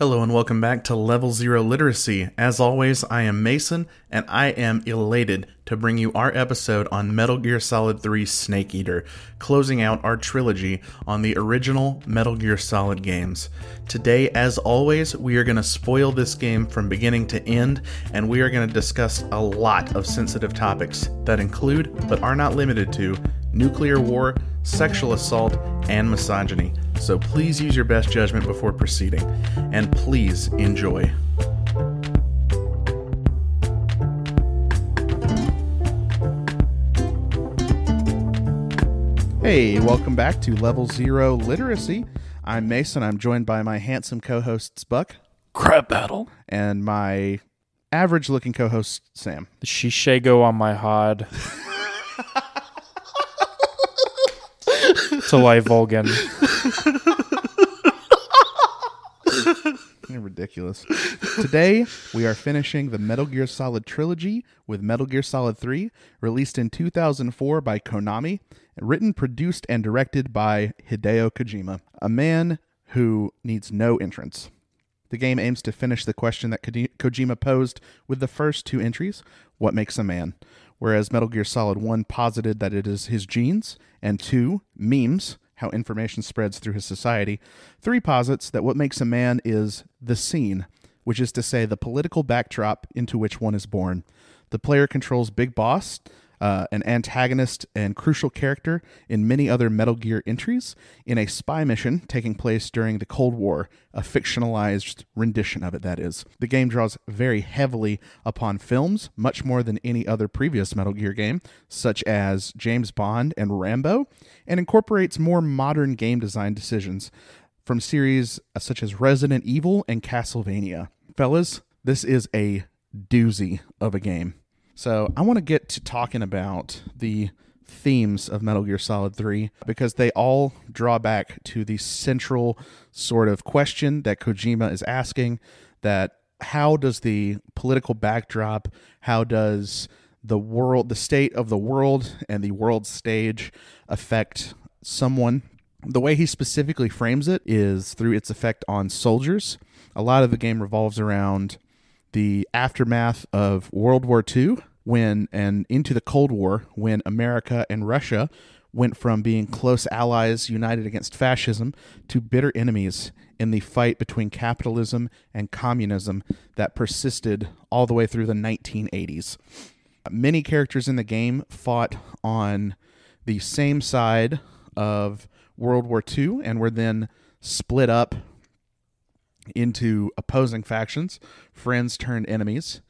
Hello and welcome back to Level Zero Literacy. As always, I am Mason, and I am elated to bring you our episode on Metal Gear Solid 3 Snake Eater, closing out our trilogy on the original Metal Gear Solid games. Today, as always, we are going to spoil this game from beginning to end, and we are going to discuss a lot of sensitive topics that include, but are not limited to, nuclear war, sexual assault, and misogyny. So please use your best judgment before proceeding, and please enjoy. Hey, welcome back to Level Zero Literacy. I'm Mason. I'm joined by my handsome co hosts, Buck, Crap battle. and my average looking co host, Sam. The Shishago on my hod. to life Volgin. You're ridiculous. Today, we are finishing the Metal Gear Solid trilogy with Metal Gear Solid 3, released in 2004 by Konami, written, produced, and directed by Hideo Kojima, a man who needs no entrance. The game aims to finish the question that Kojima posed with the first two entries what makes a man? Whereas Metal Gear Solid 1 posited that it is his genes, and 2, memes, how information spreads through his society. 3 posits that what makes a man is the scene, which is to say the political backdrop into which one is born. The player controls Big Boss, uh, an antagonist and crucial character in many other Metal Gear entries, in a spy mission taking place during the Cold War, a fictionalized rendition of it, that is. The game draws very heavily upon films, much more than any other previous Metal Gear game, such as James Bond and Rambo, and incorporates more modern game design decisions from series such as Resident Evil and Castlevania. Fellas, this is a doozy of a game. So I want to get to talking about the themes of Metal Gear Solid 3 because they all draw back to the central sort of question that Kojima is asking that how does the political backdrop, how does the world, the state of the world and the world stage affect someone? The way he specifically frames it is through its effect on soldiers. A lot of the game revolves around the aftermath of World War II when and into the Cold War when America and Russia went from being close allies united against fascism to bitter enemies in the fight between capitalism and communism that persisted all the way through the 1980s. Many characters in the game fought on the same side of World War II and were then split up into opposing factions, friends turned enemies.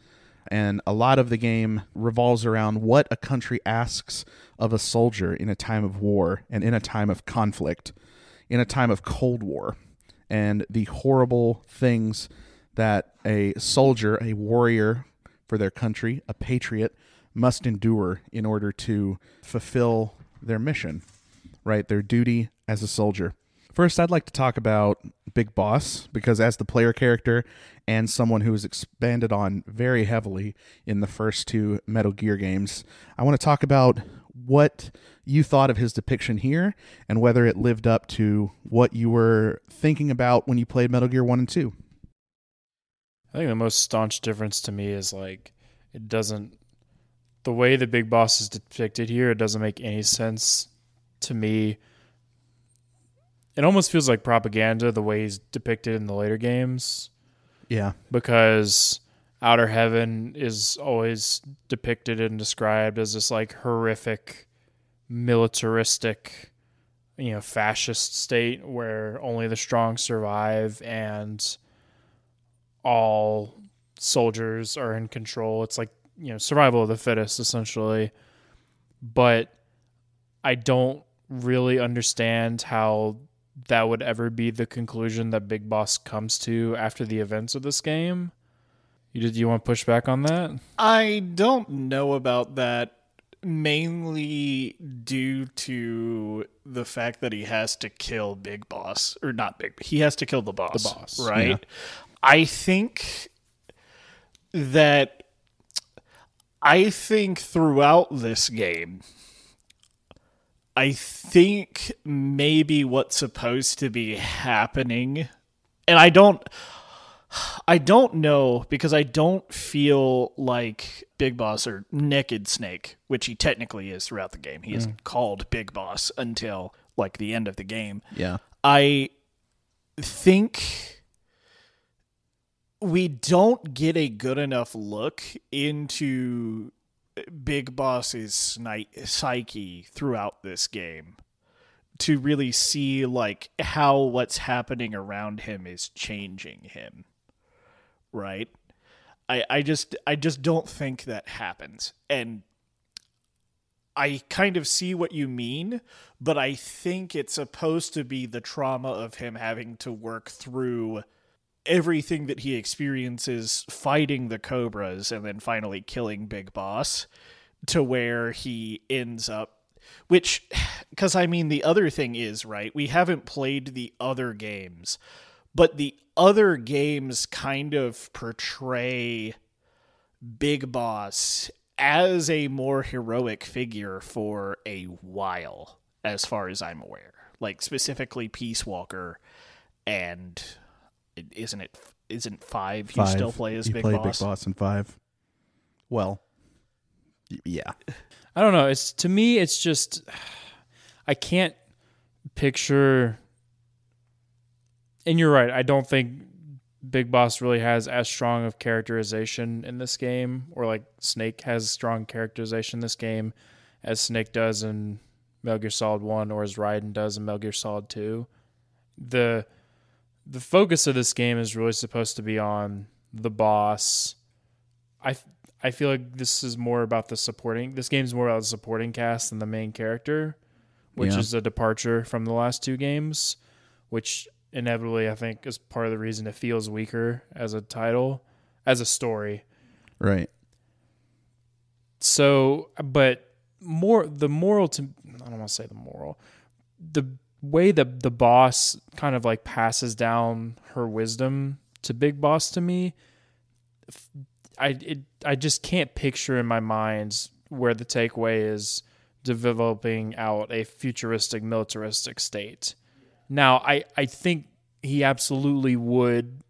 And a lot of the game revolves around what a country asks of a soldier in a time of war and in a time of conflict, in a time of Cold War, and the horrible things that a soldier, a warrior for their country, a patriot, must endure in order to fulfill their mission, right? Their duty as a soldier. First, I'd like to talk about Big Boss because, as the player character and someone who was expanded on very heavily in the first two Metal Gear games, I want to talk about what you thought of his depiction here and whether it lived up to what you were thinking about when you played Metal Gear 1 and 2. I think the most staunch difference to me is like it doesn't the way the big boss is depicted here, it doesn't make any sense to me. It almost feels like propaganda the way he's depicted in the later games. Yeah. because outer heaven is always depicted and described as this like horrific militaristic you know fascist state where only the strong survive and all soldiers are in control it's like you know survival of the fittest essentially but i don't really understand how that would ever be the conclusion that Big Boss comes to after the events of this game. You did you want to push back on that? I don't know about that mainly due to the fact that he has to kill Big Boss or not Big he has to kill the boss. The boss, right? yeah. I think that I think throughout this game I think maybe what's supposed to be happening and I don't I don't know because I don't feel like Big Boss or Naked Snake, which he technically is throughout the game. He isn't mm. called Big Boss until like the end of the game. Yeah. I think we don't get a good enough look into Big Boss's psyche throughout this game to really see like how what's happening around him is changing him. Right? I I just I just don't think that happens. And I kind of see what you mean, but I think it's supposed to be the trauma of him having to work through everything that he experiences fighting the cobras and then finally killing Big Boss to where he ends up which cuz I mean the other thing is, right? We haven't played the other games, but the other games kind of portray Big Boss as a more heroic figure for a while, as far as I'm aware. Like specifically Peace Walker, and isn't it isn't five? You still play as you Big play Boss. Big Boss in five. Well, yeah. I don't know. It's to me, it's just I can't picture. And you're right. I don't think Big Boss really has as strong of characterization in this game, or like Snake has strong characterization in this game, as Snake does in Metal Gear Solid One, or as Raiden does in Metal Gear Solid Two. The the focus of this game is really supposed to be on the boss. I I feel like this is more about the supporting. This game's more about the supporting cast than the main character, which Yeah. is a departure from the last two games, which inevitably I think is part of the reason it feels weaker as a title, as a story. Right. So, but more the moral to I don't want to say the moral, the way that the boss kind of like passes down her wisdom to Big Boss to me, I it I just can't picture in my mind where the takeaway is developing out a futuristic militaristic state. Now, I I think he absolutely would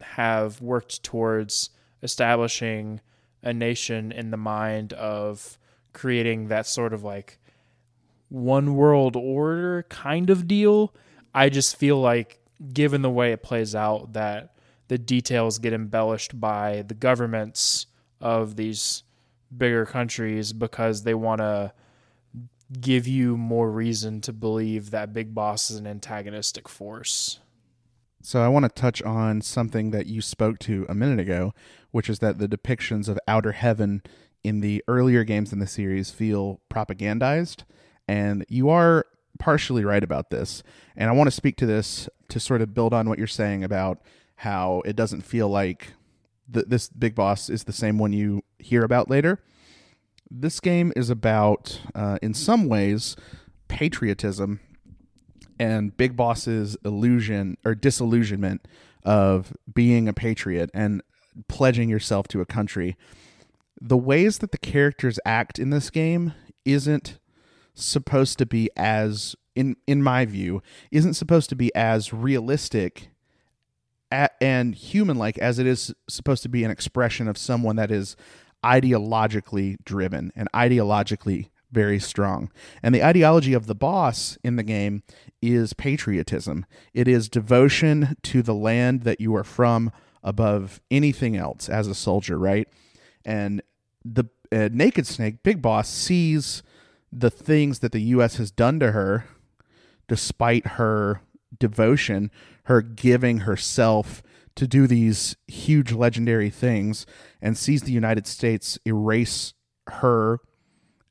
have worked towards establishing a nation in the mind of creating that sort of like one world order kind of deal. I just feel like, given the way it plays out, that the details get embellished by the governments of these bigger countries because they want to give you more reason to believe that Big Boss is an antagonistic force. So I want to touch on something that you spoke to a minute ago, which is that the depictions of outer heaven in the earlier games in the series feel propagandized, and you are partially right about this. And I want to speak to this to sort of build on what you're saying about how it doesn't feel like th- this big boss is the same one you hear about later. This game is about, uh, in some ways, patriotism and Big Boss's illusion or disillusionment of being a patriot and pledging yourself to a country. The ways that the characters act in this game isn't supposed to be as in in my view isn't supposed to be as realistic a and human like as it is supposed to be an expression of someone that is ideologically driven and ideologically very strong. And the ideology of the boss in the game is patriotism. It is devotion to the land that you are from above anything else as a soldier, right? And the uh, Naked Snake, Big Boss, sees the things that the U.S. has done to her despite her devotion, her giving herself to do these huge legendary things, and sees the United States erase her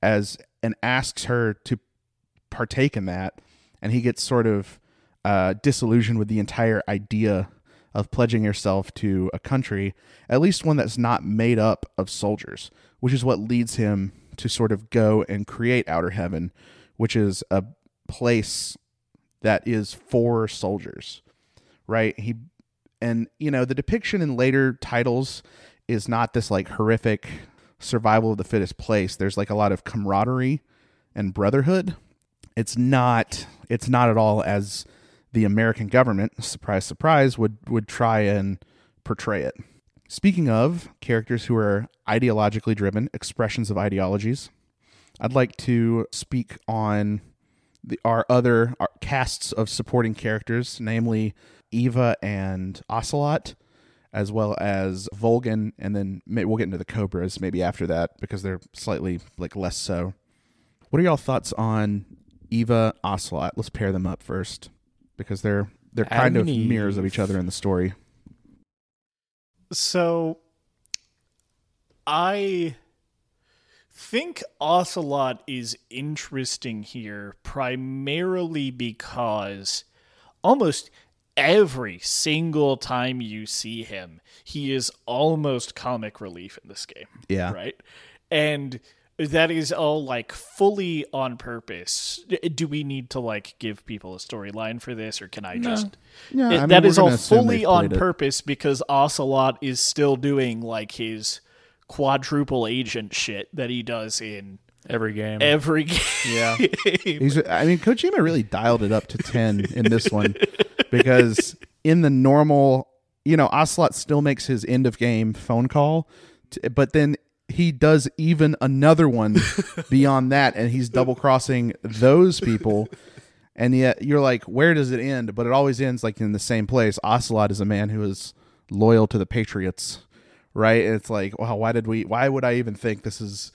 as and asks her to partake in that, and he gets sort of uh, disillusioned with the entire idea of pledging yourself to a country, at least one that's not made up of soldiers, which is what leads him to sort of go and create Outer Heaven, which is a place that is for soldiers, right? He and you know the depiction in later titles is not this like horrific survival of the fittest place. There's like a lot of camaraderie and brotherhood. It's not it's not at all as the American government, surprise surprise, would would try and portray it. Speaking of characters who are ideologically driven, expressions of ideologies, I'd like to speak on the, our other our casts of supporting characters, namely Eva and Ocelot, as well as Volgin, and then may, we'll get into the Cobras maybe after that because they're slightly like less so. What are y'all thoughts on Eva Ocelot? Let's pair them up first because they're they're kind of mirrors of each other in the story. So I think Ocelot is interesting here primarily because almost every single time you see him, he is almost comic relief in this game. Yeah. Right? And that is all like fully on purpose. Do we need to like give people a storyline for this or can I just Yeah, it- I mean, that all fully on played it. purpose because Ocelot is still doing like his quadruple agent shit that he does in Every game. every game. yeah. He's, I mean, Kojima really dialed it up to 10 in this one because in the normal, you know, Ocelot still makes his end of game phone call, but then he does even another one beyond that, and he's double crossing those people. And yet you're like, where does it end? But it always ends like in the same place. Ocelot is a man who is loyal to the Patriots. Right, and it's like, wow, why did we? Why would I even think this is,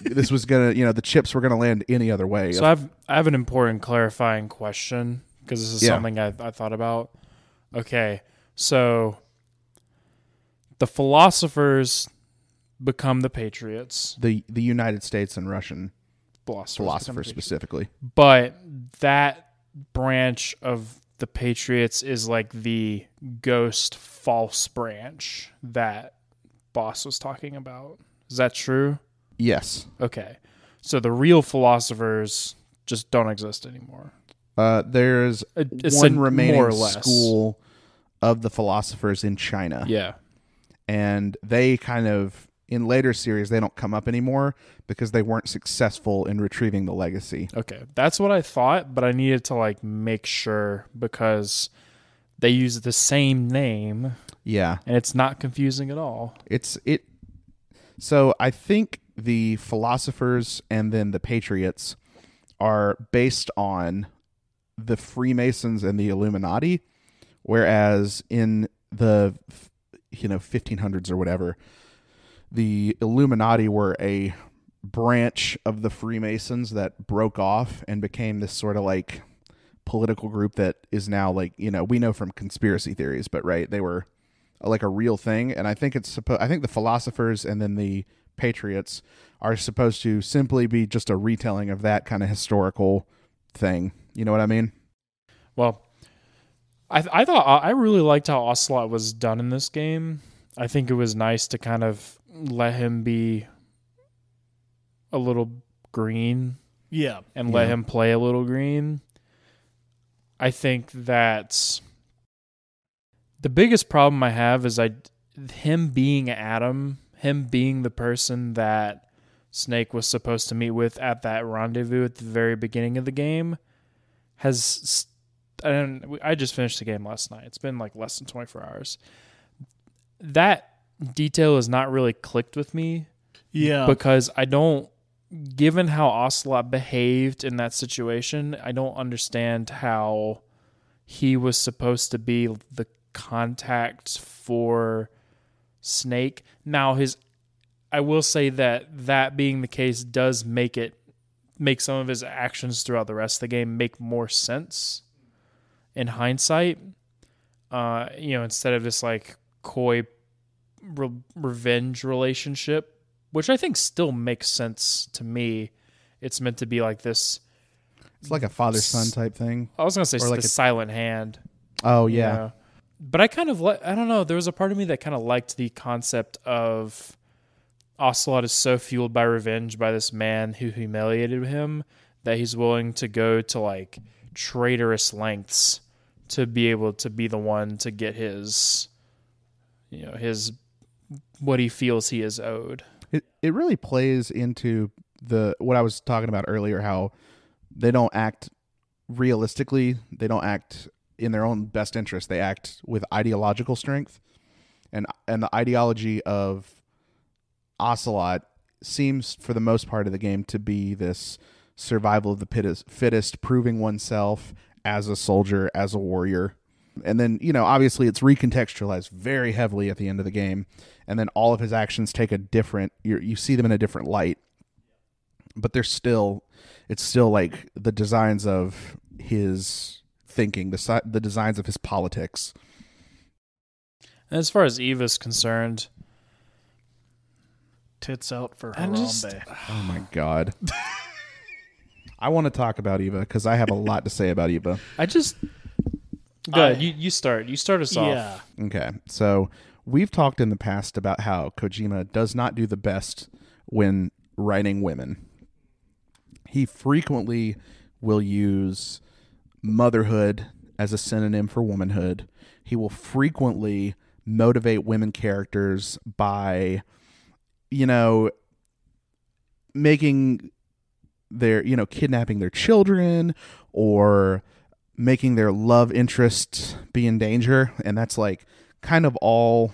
this was gonna, you know, the chips were gonna land any other way? So I've I have an important clarifying question because this is Yeah. something I, I thought about. Okay, so the philosophers become the patriots. the the United States and Russian Philosophers, philosophers specifically. but that branch of the patriots is like the ghost false branch that boss was talking about. Is that true? Yes. Okay, so the real philosophers just don't exist anymore. Uh, there's it's one a- remaining more or less. school of the philosophers in China, Yeah. and they kind of in later series they don't come up anymore because they weren't successful in retrieving the legacy. Okay, that's what I thought, but I needed to like make sure because they use the same name Yeah, and it's not confusing at all. it's it. So I think the philosophers and then the patriots are based on the Freemasons and the Illuminati, whereas in the you know 1500s or whatever, the Illuminati were a branch of the Freemasons that broke off and became this sort of like political group that is now like you know we know from conspiracy theories, but right they were uh, like a real thing, and I think it's supposed. I think the philosophers and then the patriots are supposed to simply be just a retelling of that kind of historical thing. You know what I mean? Well, I I thought uh, I really liked how Ocelot was done in this game. I think it was nice to kind of let him be a little green Yeah. and let Yeah. him play a little green. I think that's the biggest problem I have is I him being Adam, him being the person that Snake was supposed to meet with at that rendezvous at the very beginning of the game has s- I don't I just finished the game last night. It's been like less than 24 hours. That detail has not really clicked with me Yeah. because I don't given how Ocelot behaved in that situation, I don't understand how he was supposed to be the contact for Snake. Now his I will say that that being the case does make it make some of his actions throughout the rest of the game make more sense in hindsight. Uh, you know, instead of this like coy re- revenge relationship, which I think still makes sense to me. It's meant to be like this. It's like a father son type thing. I was gonna say Or like a- silent hand. Oh you yeah, know? but I kind of like I don't know. There was a part of me that kind of liked the concept of Ocelot is so fueled by revenge by this man who humiliated him that he's willing to go to like traitorous lengths to be able to be the one to get his you know his what he feels he is owed. it it really plays into the what I was talking about earlier. How they don't act realistically. They don't act in their own best interest. They act with ideological strength. and and the ideology of Ocelot seems for the most part of the game to be this survival of the fittest, fittest proving oneself as a soldier, as a warrior. And then, you know, obviously it's recontextualized very heavily at the end of the game. And then all of his actions take a different, you you see them in a different light. But they're still, it's still like the designs of his thinking, the, the designs of his politics. And as far as Eva's concerned, Tits out for I'm just- Oh my God. I want to talk about Eva because I have a lot to say about Eva. I just good. I- you you start. You start us off. Yeah. Okay. So we've talked in the past about how Kojima does not do the best when writing women. He frequently will use motherhood as a synonym for womanhood. He will frequently motivate women characters by, you know, making their, you know, kidnapping their children or making their love interest be in danger. And that's like kind of all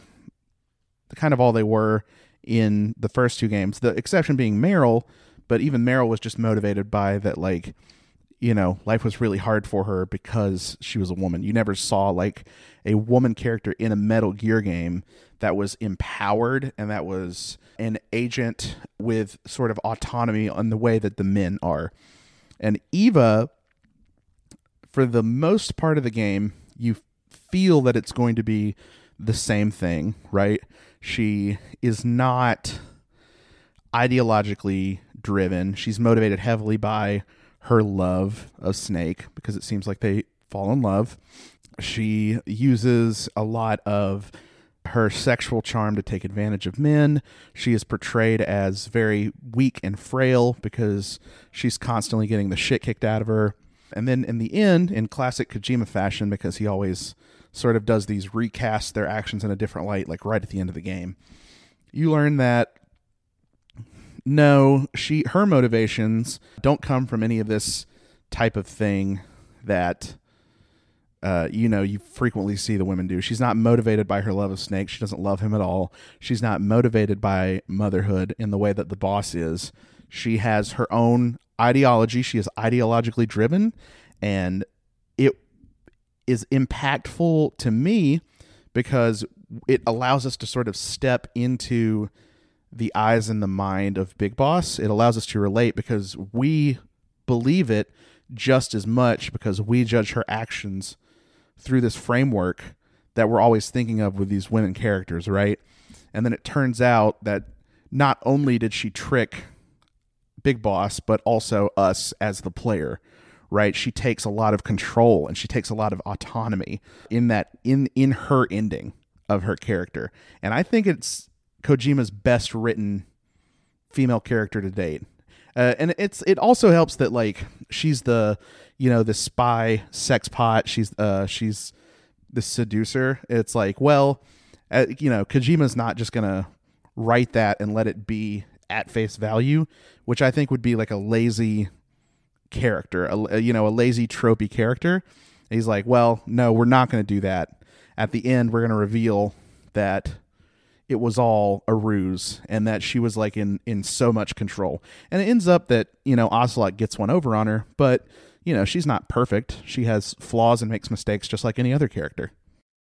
kind of all they were in the first two games. The exception being Meryl, but even Meryl was just motivated by that like you know, life was really hard for her because she was a woman. You never saw like a woman character in a Metal Gear game that was empowered and that was an agent with sort of autonomy on the way that the men are. And Eva for the most part of the game, you feel that it's going to be the same thing, right? She is not ideologically driven. She's motivated heavily by her love of Snake because it seems like they fall in love. She uses a lot of her sexual charm to take advantage of men. She is portrayed as very weak and frail because she's constantly getting the shit kicked out of her. And then in the end, in classic Kojima fashion, because he always sort of does these recast their actions in a different light, like right at the end of the game, you learn that no, she her motivations don't come from any of this type of thing that uh, you know you frequently see the women do. She's not motivated by her love of Snake. She doesn't love him at all. She's not motivated by motherhood in the way that the boss is. She has her own ideology. She is ideologically driven, and is impactful to me because it allows us to sort of step into the eyes and the mind of Big Boss. It allows us to relate because we believe it just as much because we judge her actions through this framework that we're always thinking of with these women characters, right? And then it turns out that not only did she trick Big Boss, but also us as the player, right? She takes a lot of control and she takes a lot of autonomy in that in in her ending of her character. And I think it's Kojima's best written female character to date. Uh, and it's it also helps that like she's the you know the spy sex pot she's uh she's the seducer it's like well uh, you know Kojima's not just gonna write that and let it be at face value which I think would be like a lazy character a, you know a lazy tropey character he's like well no we're not gonna do that at the end we're gonna reveal that it was all a ruse and that she was like in in so much control. And it ends up that, you know, Ocelot gets one over on her, but you know, she's not perfect. She has flaws and makes mistakes just like any other character.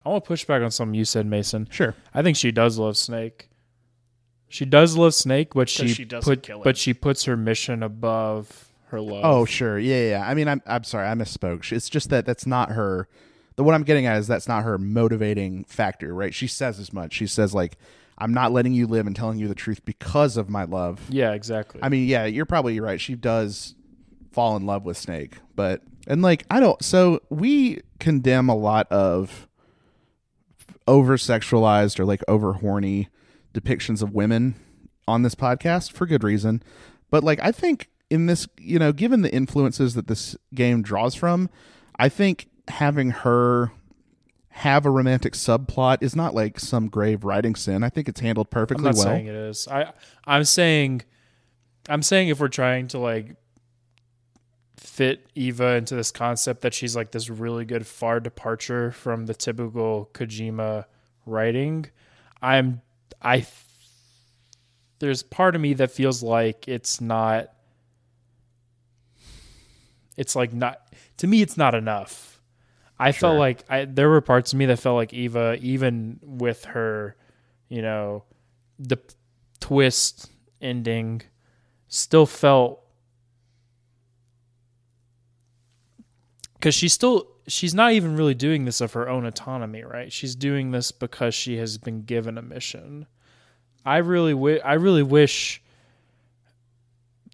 I want to push back on something you said, Mason. Sure. I think she does love Snake. She does love Snake, but she, she doesn't put kill him. but she puts her mission above her love. Oh, sure. Yeah, yeah. I mean, I'm I'm sorry. I misspoke. It's just that that's not her the what I'm getting at is that's not her motivating factor, right? She says as much. She says like I'm not letting you live and telling you the truth because of my love. yeah, exactly. I mean, yeah, you're probably right. She does fall in love with Snake, but and like I don't. So we condemn a lot of over sexualized or like over horny depictions of women on this podcast for good reason. But like I think in this, you know, given the influences that this game draws from, I think having her have a romantic subplot is not like some grave writing sin. I think it's handled I'm perfectly not well. saying it is. I I'm saying I'm saying if we're trying to like fit Eva into this concept that she's like this really good far departure from the typical Kojima writing, I'm I there's part of me that feels like it's not it's like not to me it's not enough. I felt like I there were parts of me that felt like Eva even with her, you know, the twist ending still felt cuz she's still she's not even really doing this of her own autonomy, right? She's doing this because she has been given a mission. I really wi- I really wish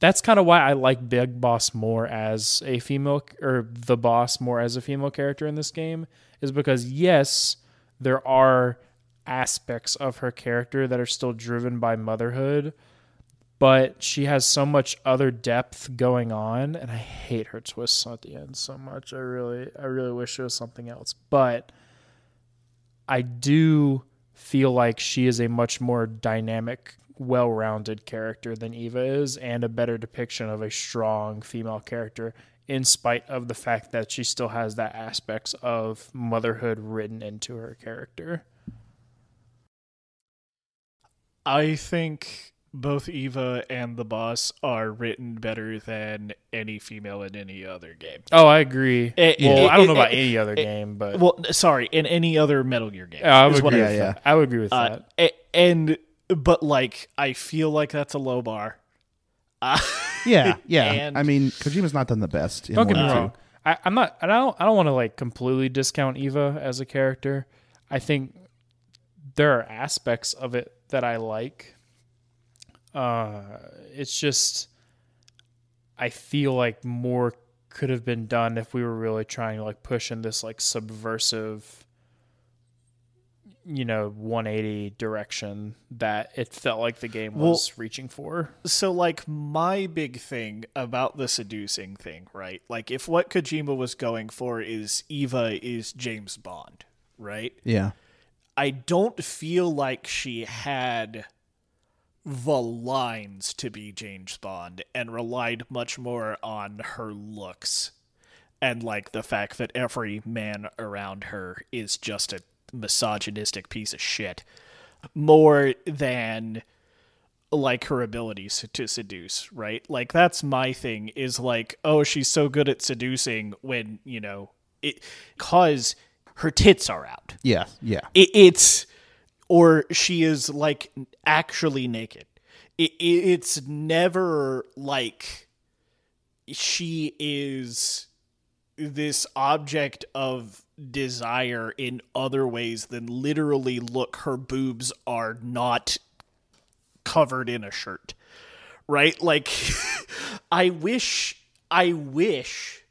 that's kind of why I like Big Boss more as a female or the boss more as a female character in this game is because yes, there are aspects of her character that are still driven by motherhood, but she has so much other depth going on and I hate her twists at the end so much. I really I really wish it was something else. But I do feel like she is a much more dynamic, well-rounded character than Eva is and a better depiction of a strong female character in spite of the fact that she still has that aspects of motherhood written into her character. I think both Eva and the boss are written better than any female in any other game. Oh, I agree. Eh, well, eh, I don't know eh, about eh, any other eh, game, but Well, sorry, in any other Metal Gear game. yeah, I would agree I- with yeah. I would agree with Uh, that. and but like I feel like that's a low bar. Uh, Yeah, yeah. And- I mean, Kojima's not done the best. In Don't get me wrong. I, I'm not. I don't. I don't want to like completely discount Eva as a character. I think there are aspects of it that I like. Uh, it's just I feel like more could have been done if we were really trying to like push in this like subversive you know 180 direction that it felt like the game Well- was reaching for so like my big thing about the seducing thing, right? Like if what Kojima was going for is Eva is James Bond, right? Yeah, I don't feel like she had the lines to be James Bond and relied much more on her looks and like the fact that every man around her is just a misogynistic piece of shit more than like her abilities to seduce, right? Like that's my thing is like, oh, she's so good at seducing when, you know, it cause her tits are out yeah, yeah. it, it's or she is like actually naked it, it, it's never like she is this object of desire in other ways than literally look her boobs are not covered in a shirt right like i wish i wish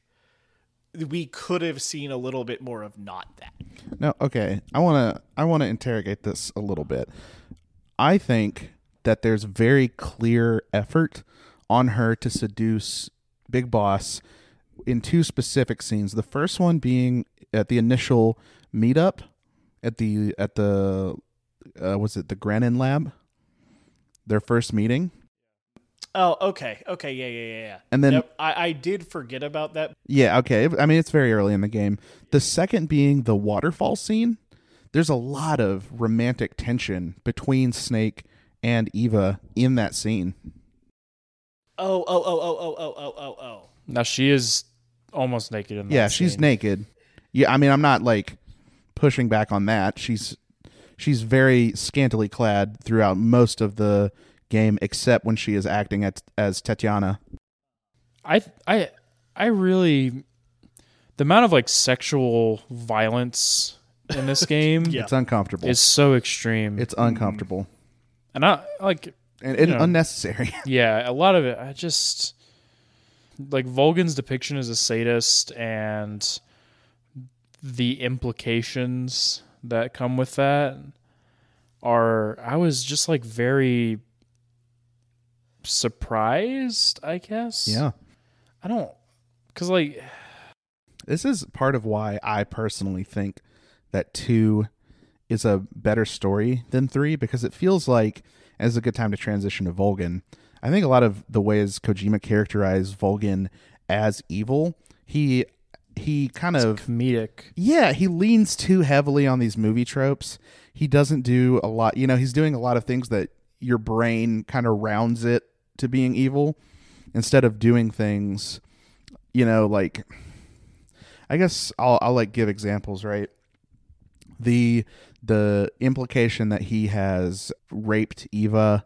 we could have seen a little bit more of not that No, okay. I want to I want to interrogate this a little bit. I think that there's very clear effort on her to seduce Big Boss in two specific scenes. The first one being at the initial meetup at the at the uh, was it the Grannon lab? Their first meeting. Oh, okay, okay, yeah, yeah, yeah, yeah. And then- Yep, I, I did forget about that. Yeah, okay. I mean, it's very early in the game. The second being the waterfall scene. There's a lot of romantic tension between Snake and Eva in that scene. Oh, oh, oh, oh, oh, oh, oh, oh, oh. now she is almost naked in that yeah, she's scene. naked. Yeah, I mean, I'm not like pushing back on that. She's she's very scantily clad throughout most of the game, except when she is acting at, as Tatiana. I I I really the amount of like sexual violence in this game Yeah. It's uncomfortable. It's so extreme. it's uncomfortable and I like and, and Yeah. unnecessary. yeah, a lot of it I just like Volgin's depiction as a sadist and the implications that come with that are I was just like very surprised, I guess. yeah. I don't cuz like This is part of why I personally think that two is a better story than three because it feels like as a good time to transition to Volgin. I think a lot of the ways Kojima characterized Volgin as evil, he he kind of comedic. yeah, he leans too heavily on these movie tropes. he doesn't do a lot. You know, he's doing a lot of things that your brain kind of rounds it to being evil instead of doing things, you know, like I guess I'll I'll like give examples, right? The the implication that he has raped Eva,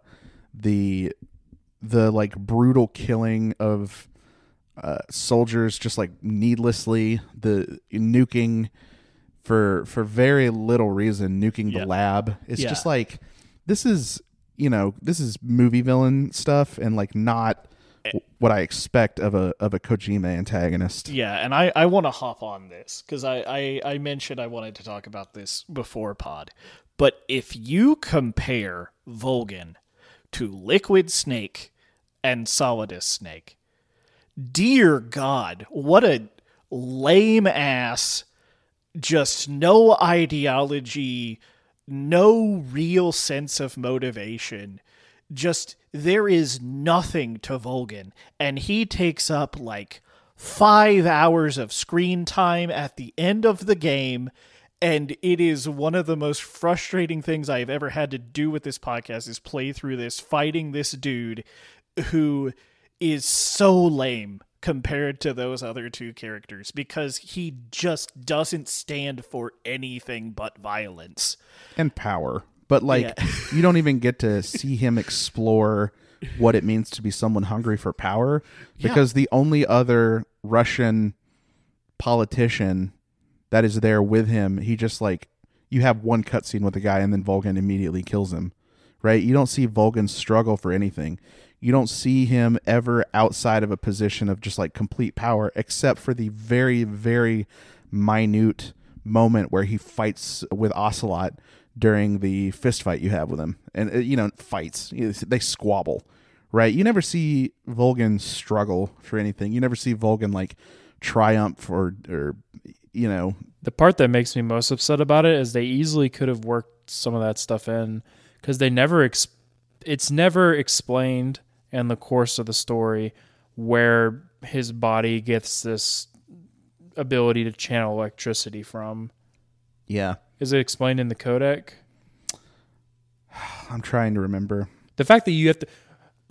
the the like brutal killing of uh, soldiers just like needlessly, the nuking for for very little reason, nuking Yeah. the lab. It's Yeah. just like this is you know this is movie villain stuff and like not what I expect of a of a Kojima antagonist. Yeah, and I, I want to hop on this because I, I, I mentioned I wanted to talk about this before pod. But if you compare Volgin to Liquid Snake and Solidus Snake, dear God, what a lame ass, just no ideology, no real sense of motivation. Just there is nothing to Volgin, and he takes up like five hours of screen time at the end of the game. And it is one of the most frustrating things I've ever had to do with this podcast is play through this fighting this dude who is so lame compared to those other two characters because he just doesn't stand for anything but violence. and power. But like Yeah. you don't even get to see him explore what it means to be someone hungry for power because the only other Russian politician that is there with him, he just like you have one cutscene with the guy and then Volgin immediately kills him. Right? You don't see Volgin struggle for anything. You don't see him ever outside of a position of just like complete power except for the very very minute moment where he fights with Ocelot during the fist fight you have with him. And, uh, you know, fights, they squabble, right? You never see Volgin struggle for anything. You never see Volgin, like, triumph or, or you know, The part that makes me most upset about it is they easily could have worked some of that stuff in because they never ex- it's never explained in the course of the story where his body gets this ability to channel electricity from. yeah. Is it explained in the codec? I'm trying to remember. The fact that you have to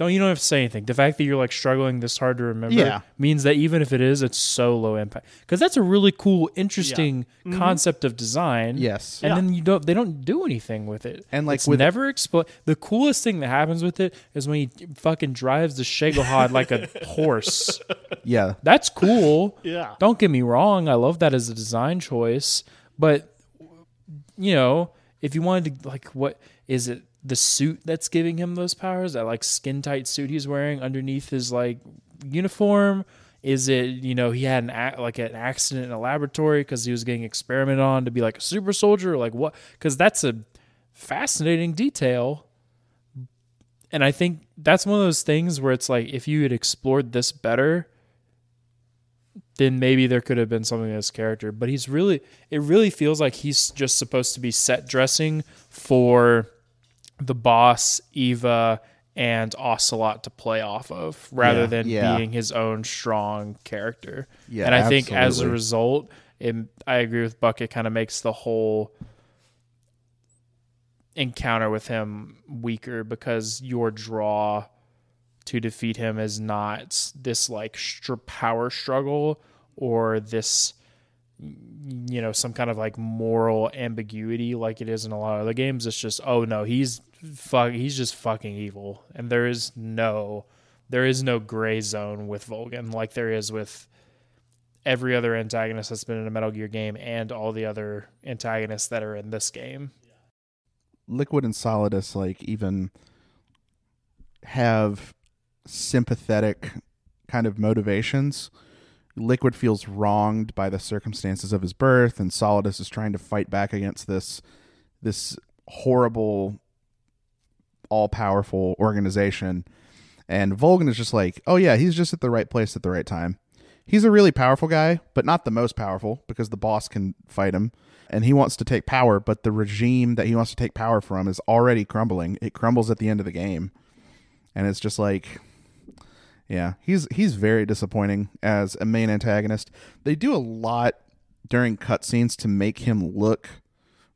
don't you don't have to say anything. The fact that you're like struggling this hard to remember Yeah. means that even if it is, it's so low impact. Because that's a really cool, interesting mm-hmm. concept of design. Yes. and Yeah. then you don't they don't do anything with it And, like, it's with- never explain the coolest thing that happens with it is when he fucking drives the Shagohod like a horse Yeah. that's cool Yeah. don't get me wrong i love that as a design choice but you know if you wanted to like what is it the suit that's giving him those powers that like skin tight suit he's wearing underneath his like uniform? Is it you know he had an ac- like an accident in a laboratory because he was getting experimented on to be like a super soldier? Like what? Because that's a fascinating detail. And i think that's one of those things where it's like if you had explored this better then maybe there could have been something in his character. But he's really, it really feels like he's just supposed to be set dressing for the boss, Eva, and Ocelot to play off of rather Yeah. than Yeah. being his own strong character. Yeah, and I think as a result, it, I agree with Buck. It kind of makes the whole encounter with him weaker because your draw to defeat him is not this like str- power struggle or this you know some kind of like moral ambiguity like it is in a lot of other games it's just oh no he's fuck he's just fucking evil and there is no there is no gray zone with Volgin like there is with every other antagonist that's been in a Metal Gear game and all the other antagonists that are in this game Liquid and Solidus, like, even have sympathetic kind of motivations. Liquid feels wronged by the circumstances of his birth, and Solidus is trying to fight back against this this horrible, all powerful organization. And Volgin is just like, oh yeah, he's just at the right place at the right time. He's a really powerful guy, but not the most powerful because the boss can fight him. And he wants to take power, but the regime that he wants to take power from is already crumbling. It crumbles at the end of the game. And it's just like yeah, he's he's very disappointing as a main antagonist. They do a lot during cutscenes to make him look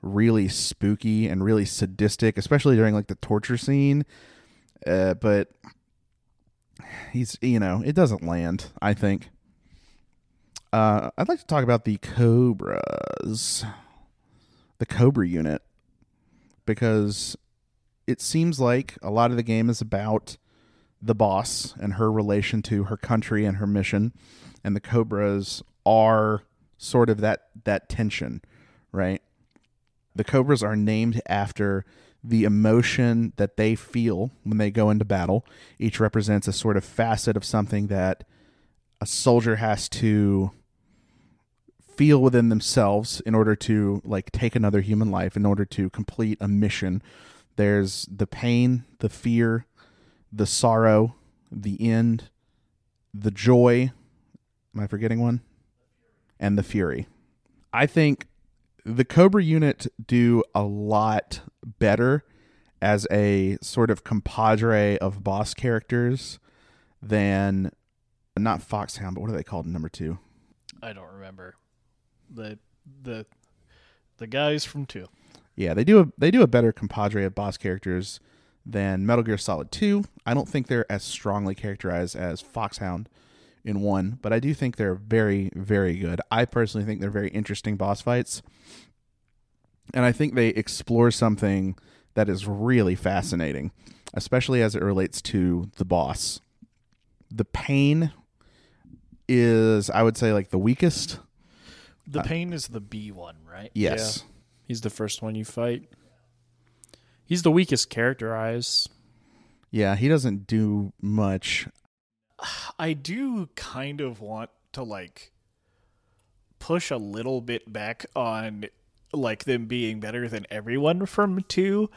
really spooky and really sadistic, especially during like the torture scene. Uh, but he's you know it doesn't land. I think. Uh, I'd like to talk about the Cobras, the Cobra unit, because it seems like a lot of the game is about the boss and her relation to her country and her mission, and the Cobras are sort of that that tension, right? The Cobras are named after the emotion that they feel when they go into battle. Each represents a sort of facet of something that a soldier has to feel within themselves in order to like take another human life in order to complete a mission. There's the pain, the fear, the sorrow, the end, the joy. Am I forgetting one? And the fury. I think the Cobra unit do a lot better as a sort of compadre of boss characters than not Foxhound, but what are they called in number two? I don't remember the the the guys from two. Yeah, they do a they do a better compadre of boss characters than Metal Gear Solid 2. I don't think they're as strongly characterized as Foxhound in 1, but I do think they're very very good. I personally think they're very interesting boss fights. And I think they explore something that is really fascinating, especially as it relates to the boss. The pain is I would say like the weakest. The uh, pain is the B one, right? Yes. He's the first one you fight. He's the weakest characterized. Yeah, he doesn't do much. I do kind of want to like push a little bit back on like them being better than everyone from 2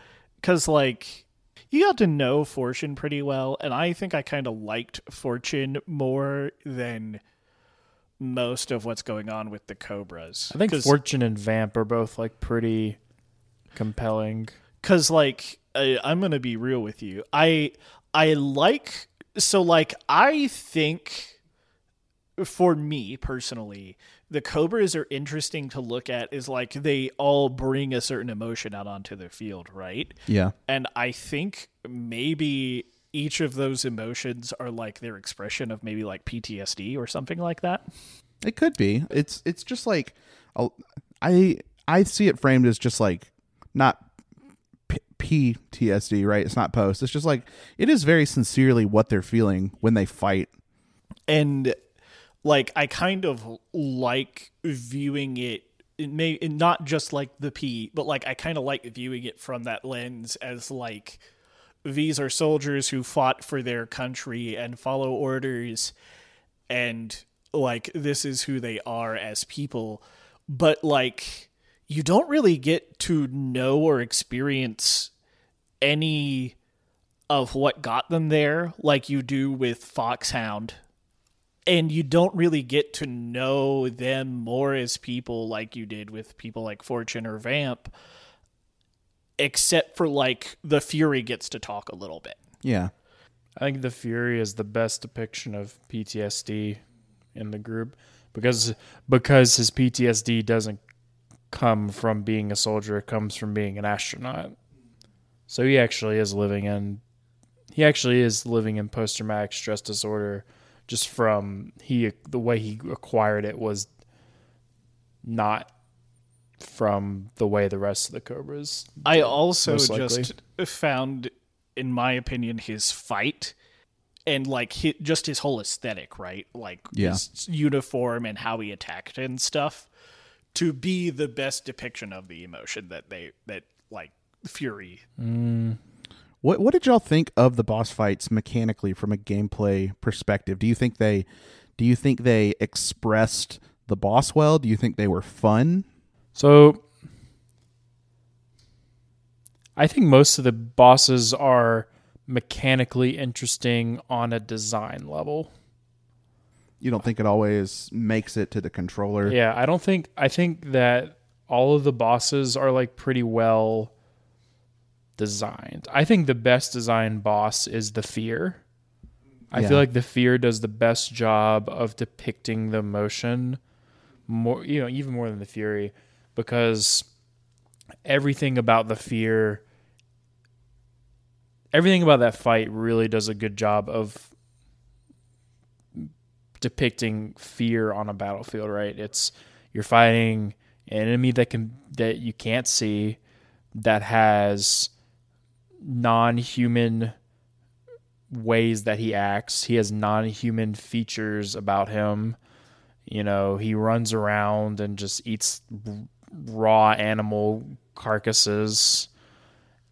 cuz like you got to know Fortune pretty well and I think I kind of liked Fortune more than most of what's going on with the Cobras. I think Fortune and Vamp are both like pretty compelling. because like I, i'm gonna be real with you i i like so like i think for me personally the cobras are interesting to look at is like they all bring a certain emotion out onto the field right Yeah. and i think maybe each of those emotions are like their expression of maybe like ptsd or something like that It could be. It's it's just like I I see it framed as just like not PTSD, right? It's not post. It's just like it is very sincerely what they're feeling when they fight. and like I kind of like viewing it. It may not just like the P, but like I kind of like viewing it from that lens as like these are soldiers who fought for their country and follow orders, and like this is who they are as people. But like you don't really get to know or experience any of what got them there like you do with Foxhound. And you don't really get to know them more as people like you did with people like Fortune or Vamp, except for like the Fury gets to talk a little bit. Yeah. I think the Fury is the best depiction of PTSD in the group because because his PTSD doesn't come from being a soldier, it comes from being an astronaut. So he actually is living in he actually is living in post traumatic stress disorder just from he the way he acquired it was not from the way the rest of the cobras I also just found, in my opinion, his fight and like hi just his whole aesthetic, right? Like Yeah. his uniform and how he attacked and stuff, to be the best depiction of the emotion that they that like Fury. Mm. What what did y'all think of the boss fights mechanically from a gameplay perspective? Do you think they do you think they expressed the boss well? Do you think they were fun? So I think most of the bosses are mechanically interesting on a design level. You don't think it always makes it to the controller? Yeah, I don't think I think that all of the bosses are like pretty well designed. I think the best designed boss is the fear. I Yeah. feel like the fear does the best job of depicting the emotion more you know, even more than the fury because everything about the fear everything about that fight really does a good job of depicting fear on a battlefield, right? It's you're fighting an enemy that can that you can't see that has non-human ways that he acts. He has non-human features about him. You know, he runs around and just eats raw animal carcasses.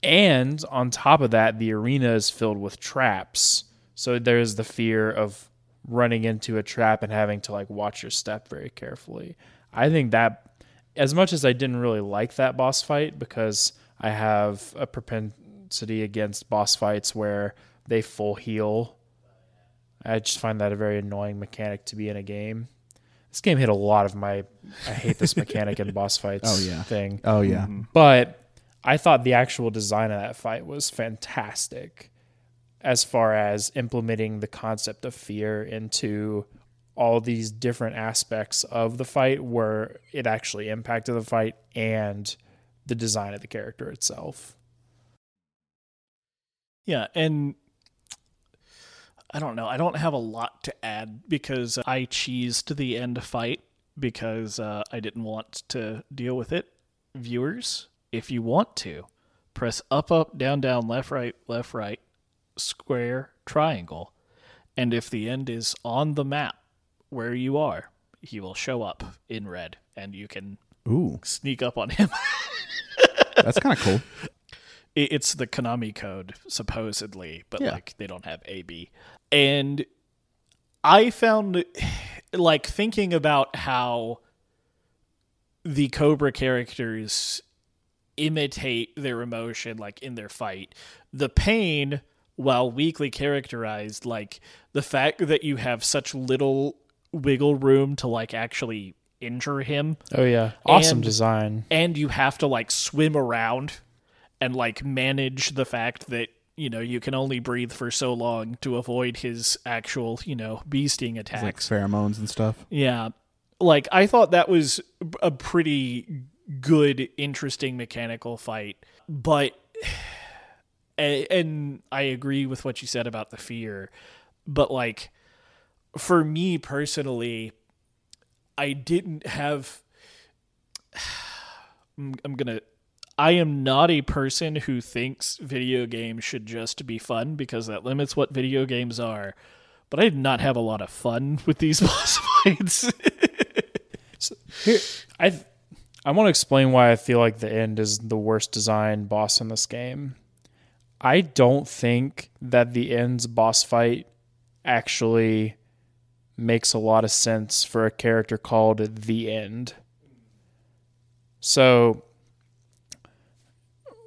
And on top of that, the arena is filled with traps. So there's the fear of running into a trap and having to like watch your step very carefully. I think that as much as I didn't really like that boss fight because I have a propensity against boss fights where they full heal. I just find that a very annoying mechanic to be in a game. This game hit a lot of my I hate this mechanic in boss fights Oh, yeah. thing. Oh yeah. Mm-hmm. But I thought the actual design of that fight was fantastic as far as implementing the concept of fear into all these different aspects of the fight where it actually impacted the fight and the design of the character itself. Yeah, and I don't know. I don't have a lot to add because I cheesed the end fight because uh, I didn't want to deal with it. Viewers, if you want to, press up, up, down, down, left, right, left, right, square, triangle. And if the end is on the map where you are, he will show up in red and you can Ooh, sneak up on him. that's kind of cool. It- it's the Konami code supposedly, but Yeah. like they don't have AB. And I found like thinking about how the Cobra characters imitate their emotion like in their fight. The pain while weakly characterized like the fact that you have such little wiggle room to like actually injure him Oh yeah, awesome And- design. and you have to like swim around and like manage the fact that you know you can only breathe for so long to avoid his actual you know bee sting It's like attacks pheromones and stuff. yeah like i thought that was a pretty good interesting mechanical fight but and i agree with what you said about the fear but like for me personally i didn't have I'm, I'm gonna i am not a person who thinks video games should just be fun because that limits what video games are but i did not have a lot of fun with these boss fights Here, I I want to explain why I feel like the end is the worst designed boss in this game. I don't think that the end's boss fight actually makes a lot of sense for a character called the end. So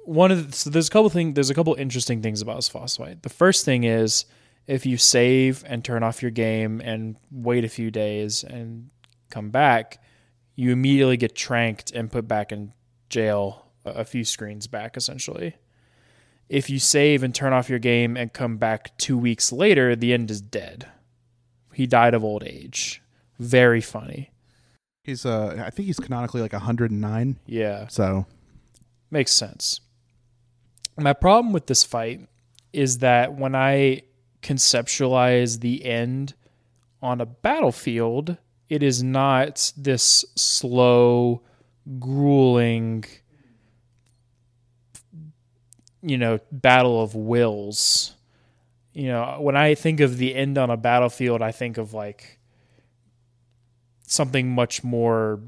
one of the, so there's a couple things there's a couple interesting things about boss. The first thing is if you save and turn off your game and wait a few days and come back, you immediately get tranked and put back in jail a few screens back, essentially. If you save and turn off your game and come back two weeks later, the end is dead. He died of old age. Very funny. He's uh, I think he's canonically like 109. Yeah. So Makes sense. My problem with this fight is that when I conceptualize the end on a battlefield, it is not this slow, grueling, you know, battle of wills. You know, when I think of the end on a battlefield, I think of like something much more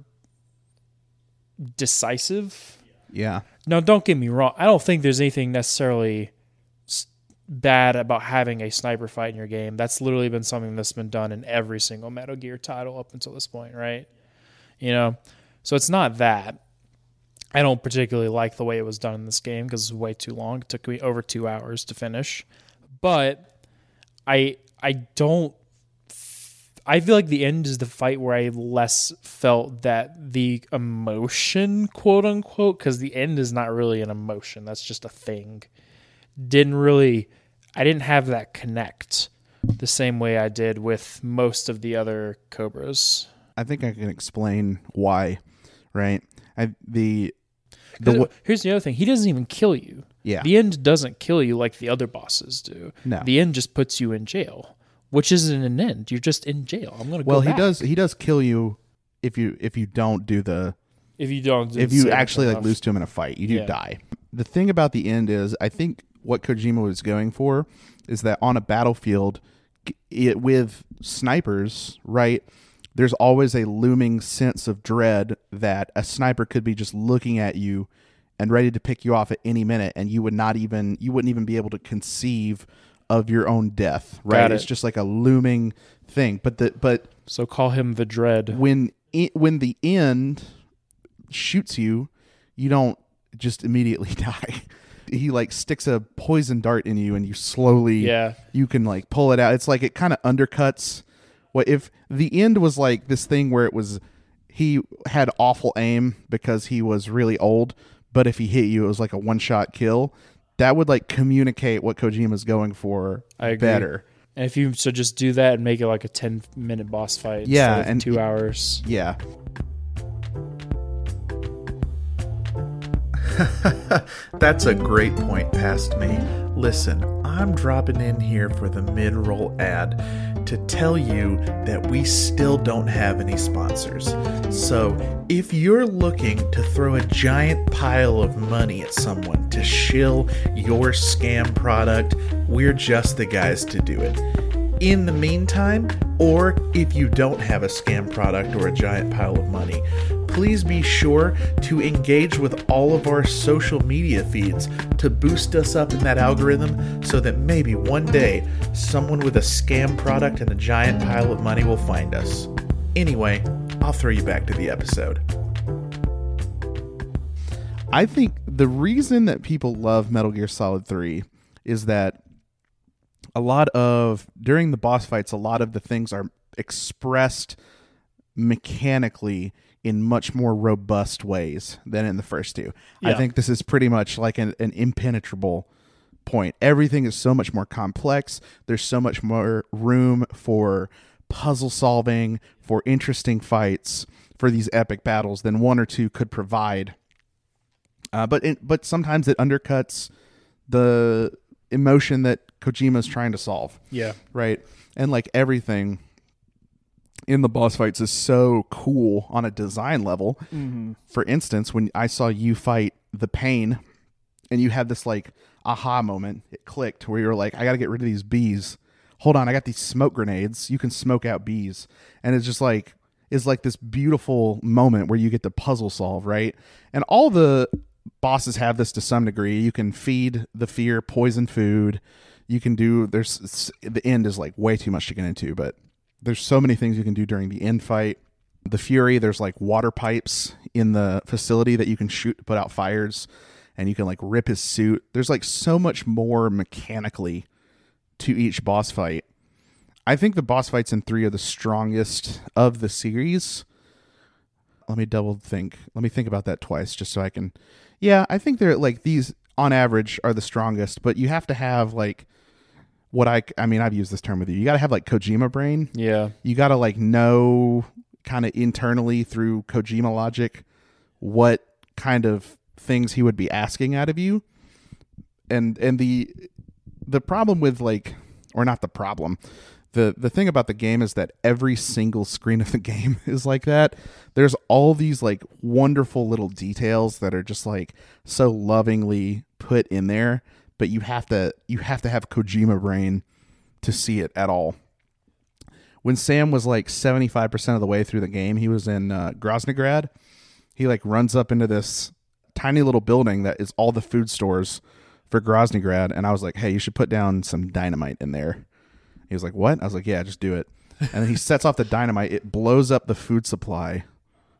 decisive. yeah, Now, don't get me wrong. I don't think there's anything necessarily bad about having a sniper fight in your game. That's literally been something that's been done in every single Metal Gear title up until this point, right? You know, so it's not that. I don't particularly like the way it was done in this game because it's way too long. It took me over two hours to finish, but I I don't. I feel like the end is the fight where I less felt that the emotion, quote unquote, because the end is not really an emotion. That's just a thing. Didn't really, I didn't have that connect the same way I did with most of the other Cobras. I think I can explain why. Right, I the The Here's the other thing: he doesn't even kill you. Yeah. the end doesn't kill you like the other bosses do. No. the end just puts you in jail, which isn't an end. You're just in jail. I'm gonna. Go well, he back. does he does kill you if you if you don't do the if you don't. if you actually like lose to him in a fight, you do Yeah. die. The thing about the end is, I think what Kojima was going for is that on a battlefield, it with snipers, right? There's always a looming sense of dread that a sniper could be just looking at you and ready to pick you off at any minute, and you would not even you wouldn't even be able to conceive of your own death, right? It. It's just like a looming thing. But the but So call him the dread. when it, when the end shoots you, you don't just immediately die. He like sticks a poison dart in you, and you slowly Yeah. you can like pull it out. It's like it kind of undercuts what if the end was like this thing where it was he had awful aim because he was really old, but if he hit you, it was like a one shot kill. That would like communicate what Kojima's going for I agree. better. And if you so just do that and make it like a ten minute boss fight, Yeah, instead of and- two hours. Yeah. That's a great point past me. Listen, I'm dropping in here for the mid roll ad to tell you that we still don't have any sponsors. So, if you're looking to throw a giant pile of money at someone to shill your scam product, we're just the guys to do it. In the meantime, or if you don't have a scam product or a giant pile of money, please be sure to engage with all of our social media feeds to boost us up in that algorithm so that maybe one day someone with a scam product and a giant pile of money will find us. Anyway, I'll throw you back to the episode. I think the reason that people love Metal Gear Solid 3 is that a lot of during the boss fights a lot of the things are expressed mechanically in much more robust ways than in the first two. I think this is pretty much like an, an impenetrable point. Everything is so much more complex. There's so much more room for puzzle solving, for interesting fights, for these epic battles than one or two could provide. Uh, but it, but sometimes it undercuts the emotion that Kojima's trying to solve Yeah. right? And like everything in the boss fights is so cool on a design level. Mm-hmm. For instance, when I saw you fight the pain and you had this like aha moment, it clicked where you were like, I got to get rid of these bees. Hold on, I got these smoke grenades. You can smoke out bees. And it's just like, is like this beautiful moment where you get to puzzle solve, right? And all the bosses have this to some degree. You can feed the fear poison food. You can do there's the end is like way too much to get into, but there's so many things you can do during the end fight. The Fury, there's like water pipes in the facility that you can shoot to put out fires, and you can like rip his suit. There's like so much more mechanically to each boss fight. I think the boss fights in three are the strongest of the series. Let me double think. Let me think about that twice just so I can. Yeah, I think they're like these on average are the strongest, but you have to have like what I I mean I've used this term with you. You got to have like Kojima brain. Yeah. You got to like know kind of internally through Kojima logic what kind of things he would be asking out of you. And and the the problem with like or not the problem. The the thing about the game is that every single screen of the game is like that. There's all these like wonderful little details that are just like so lovingly put in there, but you have to you have to have Kojima brain to see it at all. When Sam was like 75% of the way through the game, he was in uh, Groznygrad. He like runs up into this tiny little building that is all the food stores for Groznygrad, and I was like, "Hey, you should put down some dynamite in there." He was like, "What?" I was like, "Yeah, just do it." And then he sets off the dynamite. It blows up the food supply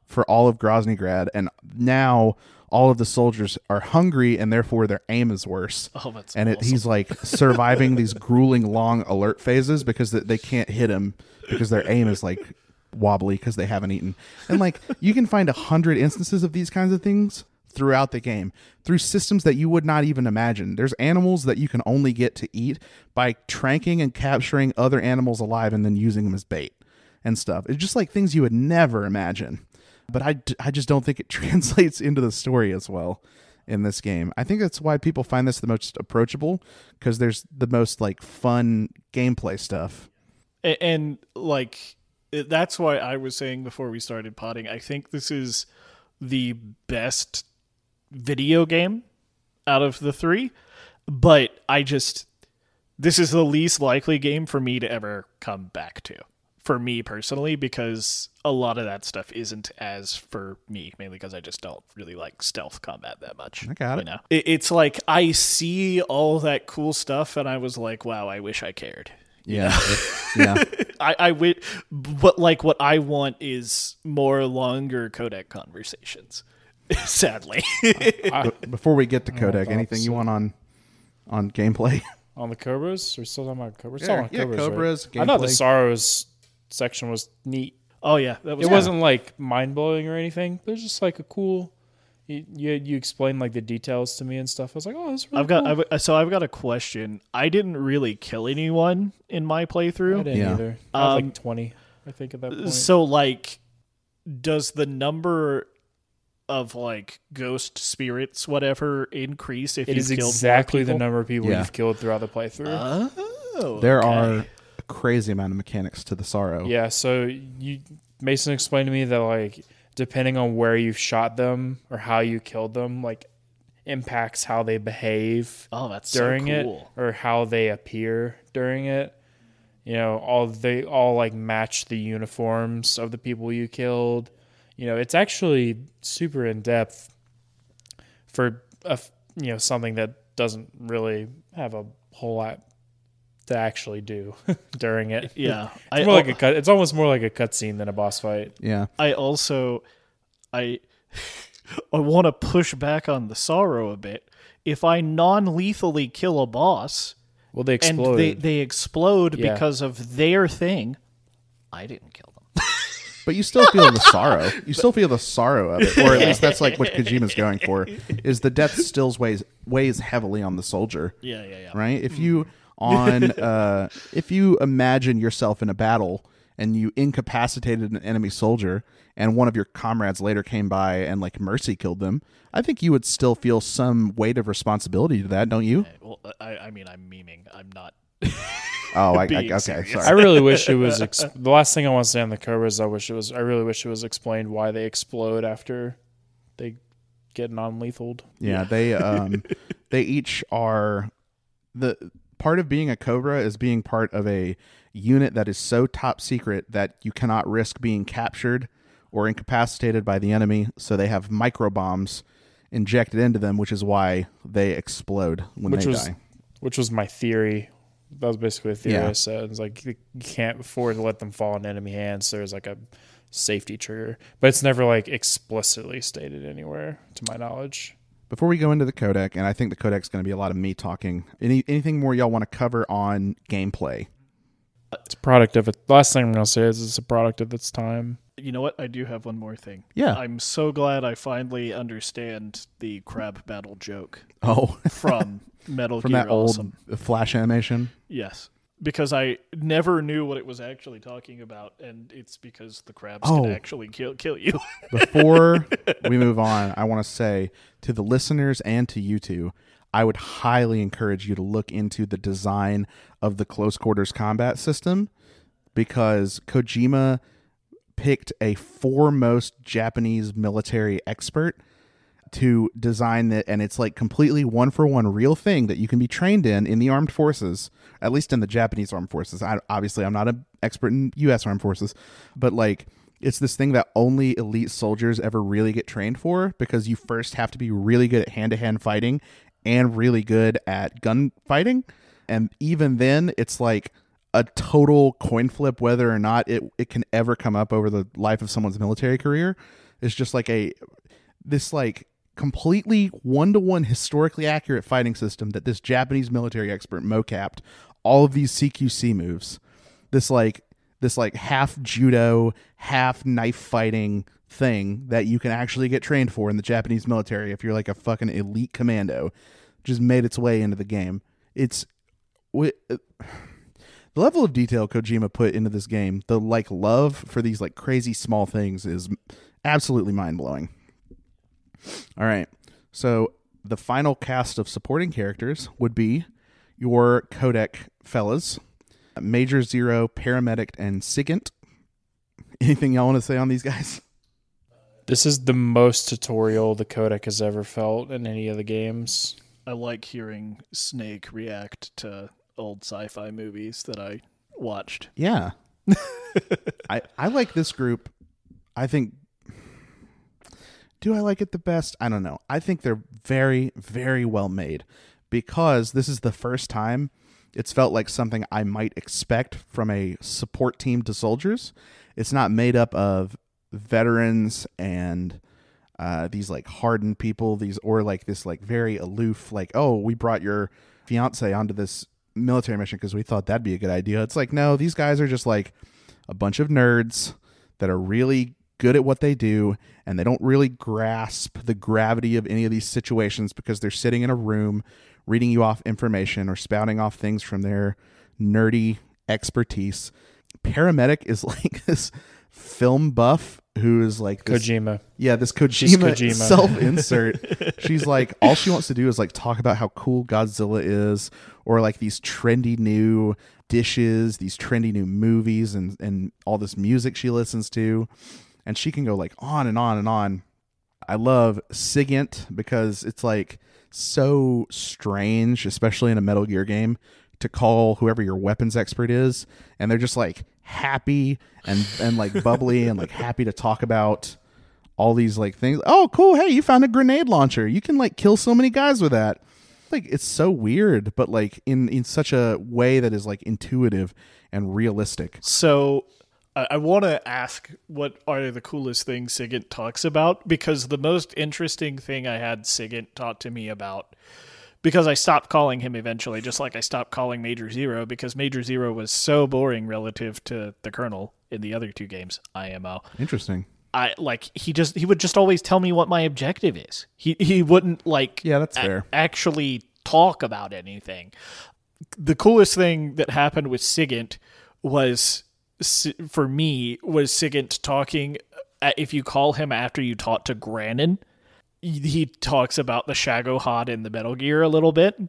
for all of Groznygrad, and now all of the soldiers are hungry, and therefore their aim is worse. Oh, that's and it, he's like surviving these grueling long alert phases because th- they can't hit him because their aim is like wobbly because they haven't eaten. And like you can find a hundred instances of these kinds of things throughout the game through systems that you would not even imagine. There's animals that you can only get to eat by tranking and capturing other animals alive and then using them as bait and stuff. It's just like things you would never imagine. But I, I just don't think it translates into the story as well in this game. I think that's why people find this the most approachable because there's the most like fun gameplay stuff. and, and like that's why I was saying before we started potting. I think this is the best video game out of the three, but I just this is the least likely game for me to ever come back to. For me personally, because a lot of that stuff isn't as for me, mainly because I just don't really like stealth combat that much. I got it. you it. know? It- It's like I see all that cool stuff, and I was like, "Wow, I wish I cared." Yeah, yeah, I, I would, but like what I want is more longer codec conversations. Sadly, I, Before we get to oh, codec, thoughts. anything you want on on gameplay? on the Cobras, we're still talking about Cobras. Yeah, Still on yeah, Cobras, right? I thought the gameplay. Sorrows section was neat. oh yeah, that was It wasn't like mind blowing or anything, but it was just like a cool. You, you you explained like the details to me and stuff. I was like, oh, that's really I've got cool. I've, so I've got a question. I didn't really kill anyone in my playthrough. I didn't Yeah. either. I had Um, like twenty, I think, at that point. So like, does the number of like ghost spirits whatever increase if it you is killed exactly the number of people Yeah. you've killed throughout the playthrough. Oh, There okay. are a crazy amount of mechanics to the sorrow. Yeah, so you Mason explained to me that like depending on where you've shot them or how you killed them, like impacts how they behave Oh, that's during so it or how they appear during it. You know, all they all like match the uniforms of the people you killed. You know, it's actually super in depth for a you know something that doesn't really have a whole lot to actually do during it. Yeah, It's I, more like a cut. It's almost more like a cutscene than a boss fight. yeah. I also I I want to push back on the sorrow a bit. If I non-lethally kill a boss Well, they and exploded. they they explode Yeah. because of their thing, I didn't kill them. But you still feel the sorrow. You still feel the sorrow of it, or at least that's like what Kojima's going for. Is the death stills weighs weighs heavily on the soldier, Yeah, yeah, yeah. right? If mm. you on uh, if you imagine yourself in a battle and you incapacitated an enemy soldier, and one of your comrades later came by and like mercy killed them, I think you would still feel some weight of responsibility to that, don't you? Well, I I mean I'm memeing. I'm not. Oh, I, I okay, serious. I really wish it was. Ex- the last thing I want to say on the Cobra is I wish it was. I really wish it was explained why they explode after they get non-lethal. Yeah, they um they each are the part of being a cobra is being part of a unit that is so top secret that you cannot risk being captured or incapacitated by the enemy, so they have micro bombs injected into them, which is why they explode when Which they was- die. which was my theory. That was basically a theory Yeah. I said. It's like you can't afford to let them fall in enemy hands. So there's like a safety trigger, but it's never like explicitly stated anywhere, to my knowledge. Before we go into the codec, and I think the codec's going to be a lot of me talking. Any anything more y'all want to cover on gameplay? It's a product of it. Last thing I'm gonna say is it's a product of its time. You know what? I do have one more thing. Yeah. I'm so glad I finally understand the crab battle joke Oh, from Metal from Gear that old Awesome. flash animation. Yes. Because I never knew what it was actually talking about, and it's because the crabs Oh. can actually kill kill you. Before we move on, I want to say to the listeners and to you two, I would highly encourage you to look into the design of the close quarters combat system because Kojima picked a foremost Japanese military expert to design it and it's like completely one for one real thing that you can be trained in in the armed forces at least in the japanese armed forces. I, obviously i'm not an expert in us armed forces but like it's this thing that only elite soldiers ever really get trained for because you first have to be really good at hand-to-hand fighting and really good at gun fighting and even then it's like a total coin flip whether or not it, it can ever come up over the life of someone's military career. It's just like a this like completely one-to-one historically accurate fighting system that this Japanese military expert mocapped all of these CQC moves. This like this like half judo, half knife fighting thing that you can actually get trained for in the Japanese military if you're like a fucking elite commando. Just made its way into the game. It's wi- uh, the level of detail Kojima put into this game, the like love for these like crazy small things is Absolutely mind blowing. All right. So the final cast of supporting characters would be your codec fellas Major Zero, Paramedic, and Sigint. Anything y'all want to say on these guys? This is the most tutorial the codec has ever felt in any of the games. I like hearing Snake react to old sci-fi movies that I watched. Yeah. I I like this group. I think do I like it the best? I don't know. I think they're very very well made because this is the first time it's felt like something I might expect from a support team to soldiers. It's not made up of veterans and uh, these like hardened people, these or like this like very aloof, like oh we brought your fiance onto this military mission because we thought that'd be a good idea. It's like no, these guys are just like a bunch of nerds that are really good at what they do and they don't really grasp the gravity of any of these situations because they're sitting in a room reading you off information or spouting off things from their nerdy expertise. Paramedic is like this film buff who is like this, Kojima. yeah, this Kojima, Kojima. self insert. She's like, all she wants to do is like talk about how cool Godzilla is, or like these trendy new dishes, these trendy new movies, and and all this music she listens to, and she can go like on and on and on. I love Sigint because it's like so strange, especially in a Metal Gear game, to call whoever your weapons expert is, and they're just like happy and and like bubbly and like happy to talk about all these like things. Oh, cool! Hey, you found a grenade launcher. You can like kill so many guys with that. Like it's so weird, but like in in such a way that is like intuitive and realistic. So I, I want to ask what are the coolest things Sigint talks about because the most interesting thing I had Sigint talk to me about because I stopped calling him eventually, just like I stopped calling Major Zero because Major Zero was so boring relative to the Colonel in the other two games, IMO. Interesting. I like he just he would just always tell me what my objective is. He he wouldn't like Yeah, that's a- fair. actually talk about anything. The coolest thing that happened with Sigint was for me was Sigint talking uh, if you call him after you talk to Granin he talks about the Shagohod in the Metal Gear a little bit,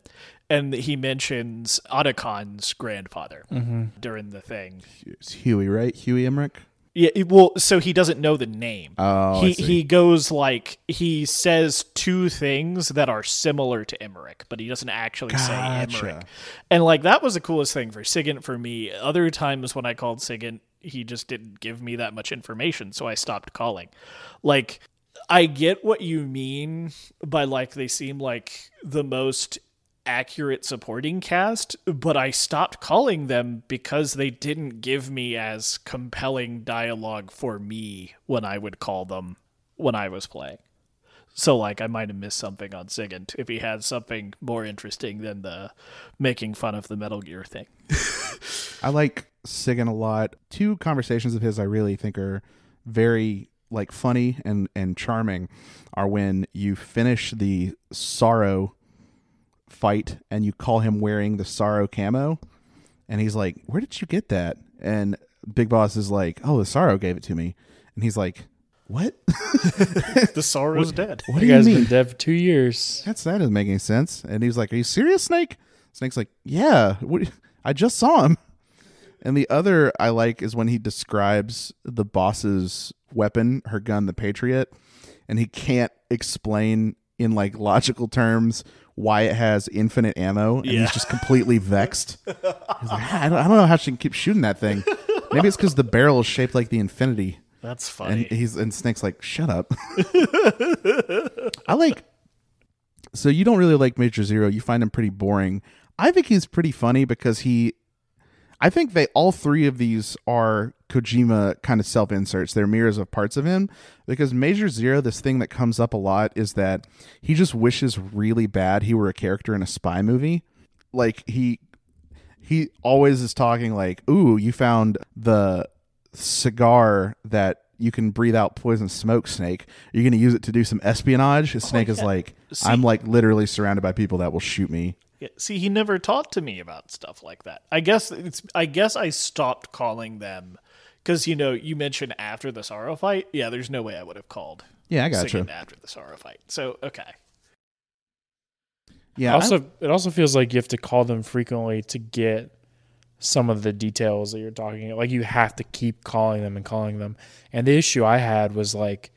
and he mentions Otacon's grandfather mm-hmm. during the thing. It's Huey, right? Huey Emmerich. Yeah, it- well, so he doesn't know the name. Oh, he he goes like he says two things that are similar to Emmerich, but he doesn't actually say Emmerich. And like that was the coolest thing for Sigint for me. Other times when I called Sigint, he just didn't give me that much information, so I stopped calling. Like I get what you mean by like they seem like the most accurate supporting cast, but I stopped calling them because they didn't give me as compelling dialogue for me when I would call them when I was playing. So like I might have missed something on Sigint if he had something more interesting than the making fun of the Metal Gear thing. I like Sigint a lot. Two conversations of his I really think are very like funny and and charming are when you finish the sorrow fight and you call him wearing the sorrow camo and he's like where did you get that and big boss is like oh the sorrow gave it to me and he's like what The Sorrow's dead. what That do you guy's mean been dead for two years. that's that doesn't make any sense. And he's like, "Are you serious, Snake?" Snake's like, "Yeah, what, I just saw him." And the other I like is when he describes the boss's weapon, her gun, the Patriot, and he can't explain in like logical terms why it has infinite ammo, and Yeah. he's just completely vexed. He's like, I don't, I don't know how she can keep shooting that thing. Maybe it's because the barrel is shaped like the infinity. That's And he's and Snake's like, shut up. I like so you don't really like Major Zero. You find him pretty boring. I think he's pretty funny because he I think they all three of these are Kojima kind of self inserts. They're mirrors of parts of him. Because Major Zero, this thing that comes up a lot is that he just wishes really bad he were a character in a spy movie. Like he he always is talking like, "Ooh, you found the cigar that you can breathe out poison smoke, Snake. you're you going to use it to do some espionage?" His oh Snake is yeah. like, See- "I'm like literally surrounded by people that will shoot me." Yeah, see, he never talked to me about stuff like that. I guess it's. I guess I stopped calling them Because you know, you mentioned after the sorrow fight. Yeah, there's no way I would have called. Yeah, I got singing you. after the sorrow fight. So okay, Yeah, I- also, it also feels like you have to call them frequently to get some of the details that you're talking. Like you have to keep calling them and calling them. And the issue I had was like,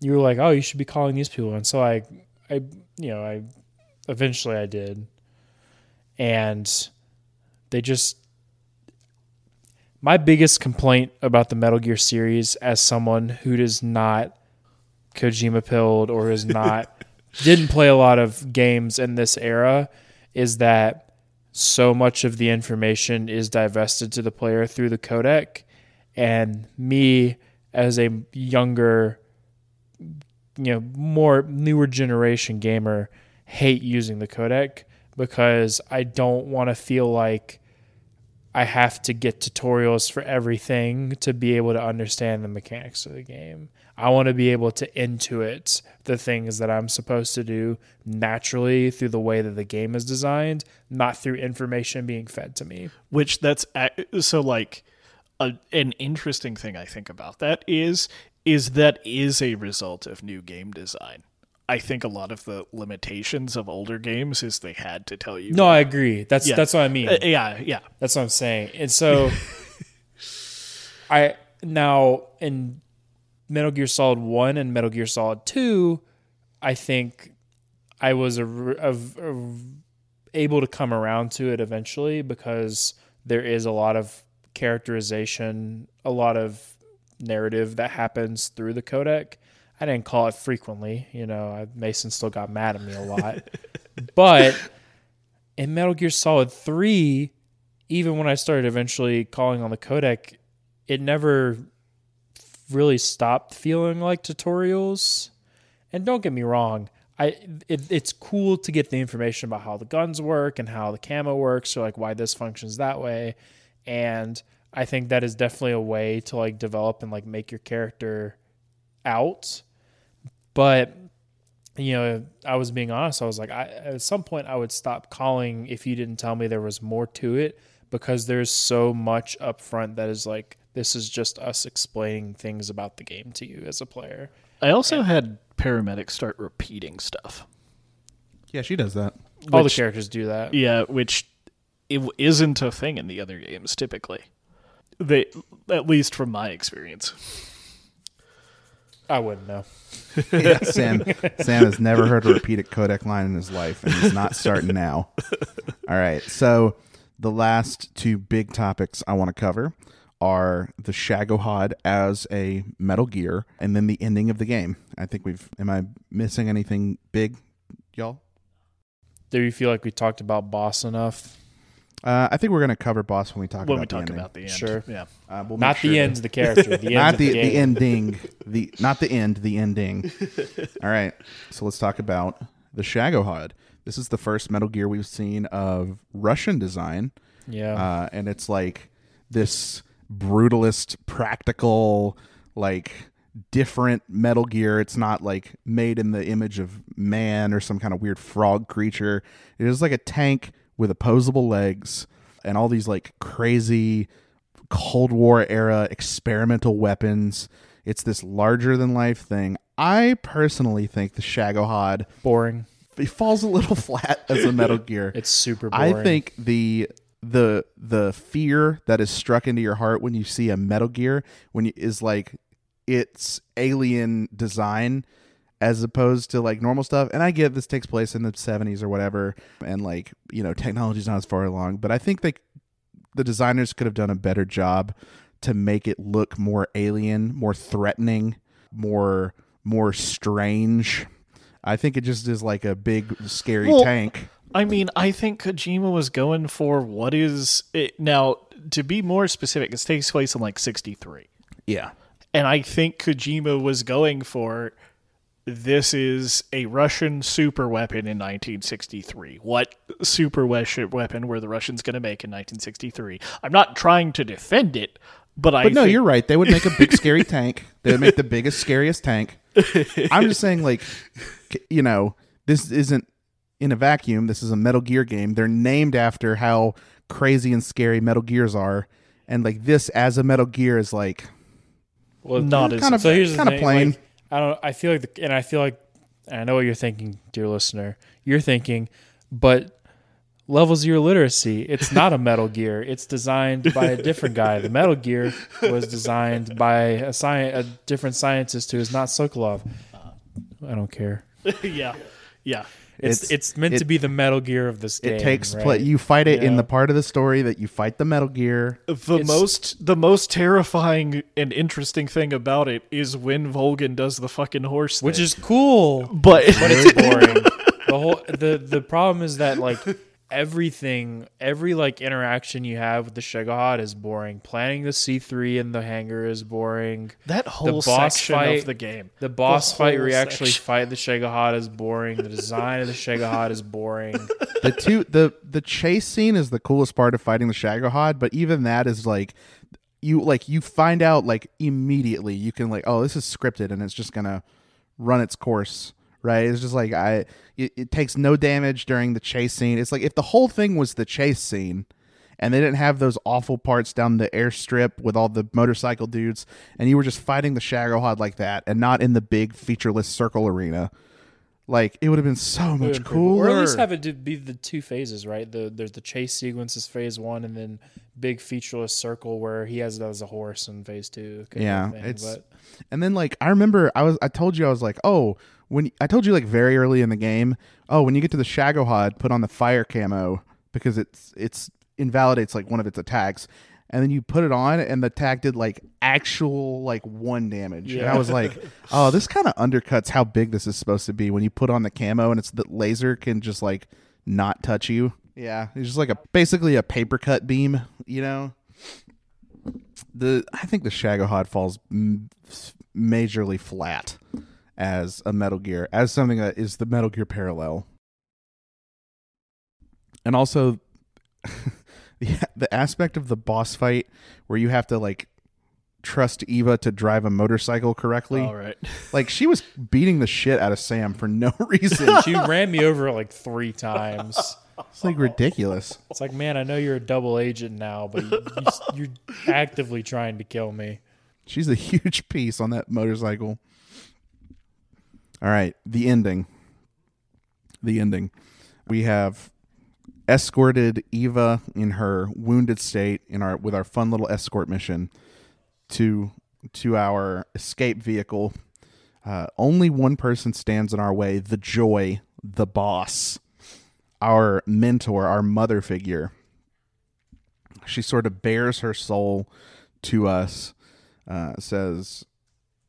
you were like, "Oh, you should be calling these people," and so I, I, you know, I eventually I did, and they just. My biggest complaint about the Metal Gear series, as someone who does not Kojima pilled or is not didn't play a lot of games in this era is that so much of the information is divested to the player through the codec. And me as a younger you know more newer generation gamer hate using the codec because I don't want to feel like I have to get tutorials for everything to be able to understand the mechanics of the game. I want to be able to intuit the things that I'm supposed to do naturally through the way that the game is designed, not through information being fed to me. which that's so like a, an interesting thing I think about that is is that is a result of new game design. I think a lot of the limitations of older games is they had to tell you. No, I agree. That's Yeah. that's what I mean. Uh, yeah, yeah. That's what I'm saying. And so I now in Metal Gear Solid 1 and Metal Gear Solid 2, I think I was a, a, a- able to come around to it eventually because there is a lot of characterization, a lot of narrative that happens through the codec. I didn't call it frequently, you know, Mason still got mad at me a lot. but in Metal Gear Solid 3, even when I started eventually calling on the codec, it never really stopped feeling like tutorials. And don't get me wrong, I it, it's cool to get the information about how the guns work and how the camo works, or like why this functions that way. And I think that is definitely a way to like develop and like make your character out. But you know, I was being honest. I was like, I, at some point, I would stop calling if you didn't tell me there was more to it because there's so much up front that is like, this is just us explaining things about the game to you as a player. I also had paramedics start repeating stuff. yeah, she does that. All the characters do that. Yeah, which it w- isn't a thing in the other games typically. They, at least from my experience. I wouldn't know. Yeah, Sam. Sam has never heard a repeated codec line in his life, and he's not starting now. All right. So the last two big topics I want to cover are the Shagohod as a Metal Gear, and then the ending of the game. I think we've. Am I missing anything big, y'all? Do you feel like we talked about boss enough? Uh, I think we're going to cover boss when we talk when about we the ending. about the end. Sure. Yeah. Uh, we'll Not sure the to- end the character. The end not of the, the, the, ending the not the end the ending all right so let's talk about the shagohod this is the first metal gear we've seen of russian design Yeah. uh, and it's like this brutalist practical like different metal gear it's not like made in the image of man or some kind of weird frog creature it is like a tank with opposable legs and all these like crazy Cold War era experimental weapons. It's this larger than life thing. I personally think the Shagohod boring. it falls a little flat as a Metal Gear. It's super boring. I think the the the fear that is struck into your heart when you see a Metal Gear when you, is like it's alien design as opposed to like normal stuff. And I get this takes place in the 70s or whatever and like, you know, technology's not as far along, but I think they the designers could have done a better job to make it look more alien, more threatening, more more strange. I think it just is like a big scary Well, tank. I mean, I think Kojima was going for what is it now to be more specific, it takes place in like 63. Yeah. And I think Kojima was going for this is a Russian super weapon in 1963. What super weapon were the Russians going to make in 1963? I'm not trying to defend it, but, I But no, think- you're right. They would make a big scary tank. They would make the biggest, scariest tank. I'm just saying, like, you know, this isn't in a vacuum. This is a Metal Gear game. They're named after how crazy and scary Metal Gears are, and like this as a Metal Gear is like Well, Not as- kind of so here's the kind of plain. like, I don't. I feel like, the, and I feel like, and I know what you're thinking, dear listener. You're thinking, but level zero literacy. It's not a Metal Gear. It's designed by a different guy. The Metal Gear was designed by a sci- a different scientist who is not Sokolov. Uh-huh. I don't care. yeah, yeah. It's It's- it's, meant it- to be the Metal Gear of this game. it takes right? pla you fight it in the part of the story that you fight the Metal Gear. The It's- most the most terrifying and interesting thing about it is when Volgin does the fucking horse, which is cool. but but it's boring. the whole the the problem is that like everything, every like interaction you have with the Shagohod is boring. Planning the C three in the hangar is boring. that whole boss section fight- of the game. The boss fight where you actually fight the Shagohod is boring. The design of the Shagohod is boring. The two the the chase scene is the coolest part of fighting the Shagohod, but even that is like you like you find out like immediately you can like oh this is scripted and it's just gonna run its course right it's just like i it, it takes no damage during the chase scene it's like if the whole thing was the chase scene and they didn't have those awful parts down the airstrip with all the motorcycle dudes and you were just fighting the shagohod like that and not in the big featureless circle arena like it would have been so much cooler Or at least have it to be the two phases, right? The there's the chase sequences phase one, and then big featureless circle where he has it as a horse in phase two. Yeah, thing, it's but and then like I remember I was I told you I was like oh when I told you like very early in the game oh when you get to the Shagohod put on the fire camo because it's it's invalidates like one of its attacks. And then you put it on and the attack did like actual like one damage. And I was like oh this kind of undercuts how big this is supposed to be when you put on the camo and it's the laser can just like not touch you. Yeah. It's just like a basically a paper cut beam you know? The I think the Shagohod falls m- majorly flat as a Metal Gear, as something that is the Metal Gear parallel, and also the the aspect of the boss fight where you have to like trust Eva to drive a motorcycle correctly. All right. Like she was beating the shit out of Sam for no reason. she ran me over like three times. it's like ridiculous. It's like, man, I know you're a double agent now, but you, you, you're actively trying to kill me. She's a huge piece on that motorcycle. All right, the ending. The ending. We have escorted Eva in her wounded state in our with our fun little escort mission to to our escape vehicle. Uh, only one person stands in our way: the Joy, the boss, our mentor, our mother figure. She sort of bares her soul to us uh, says,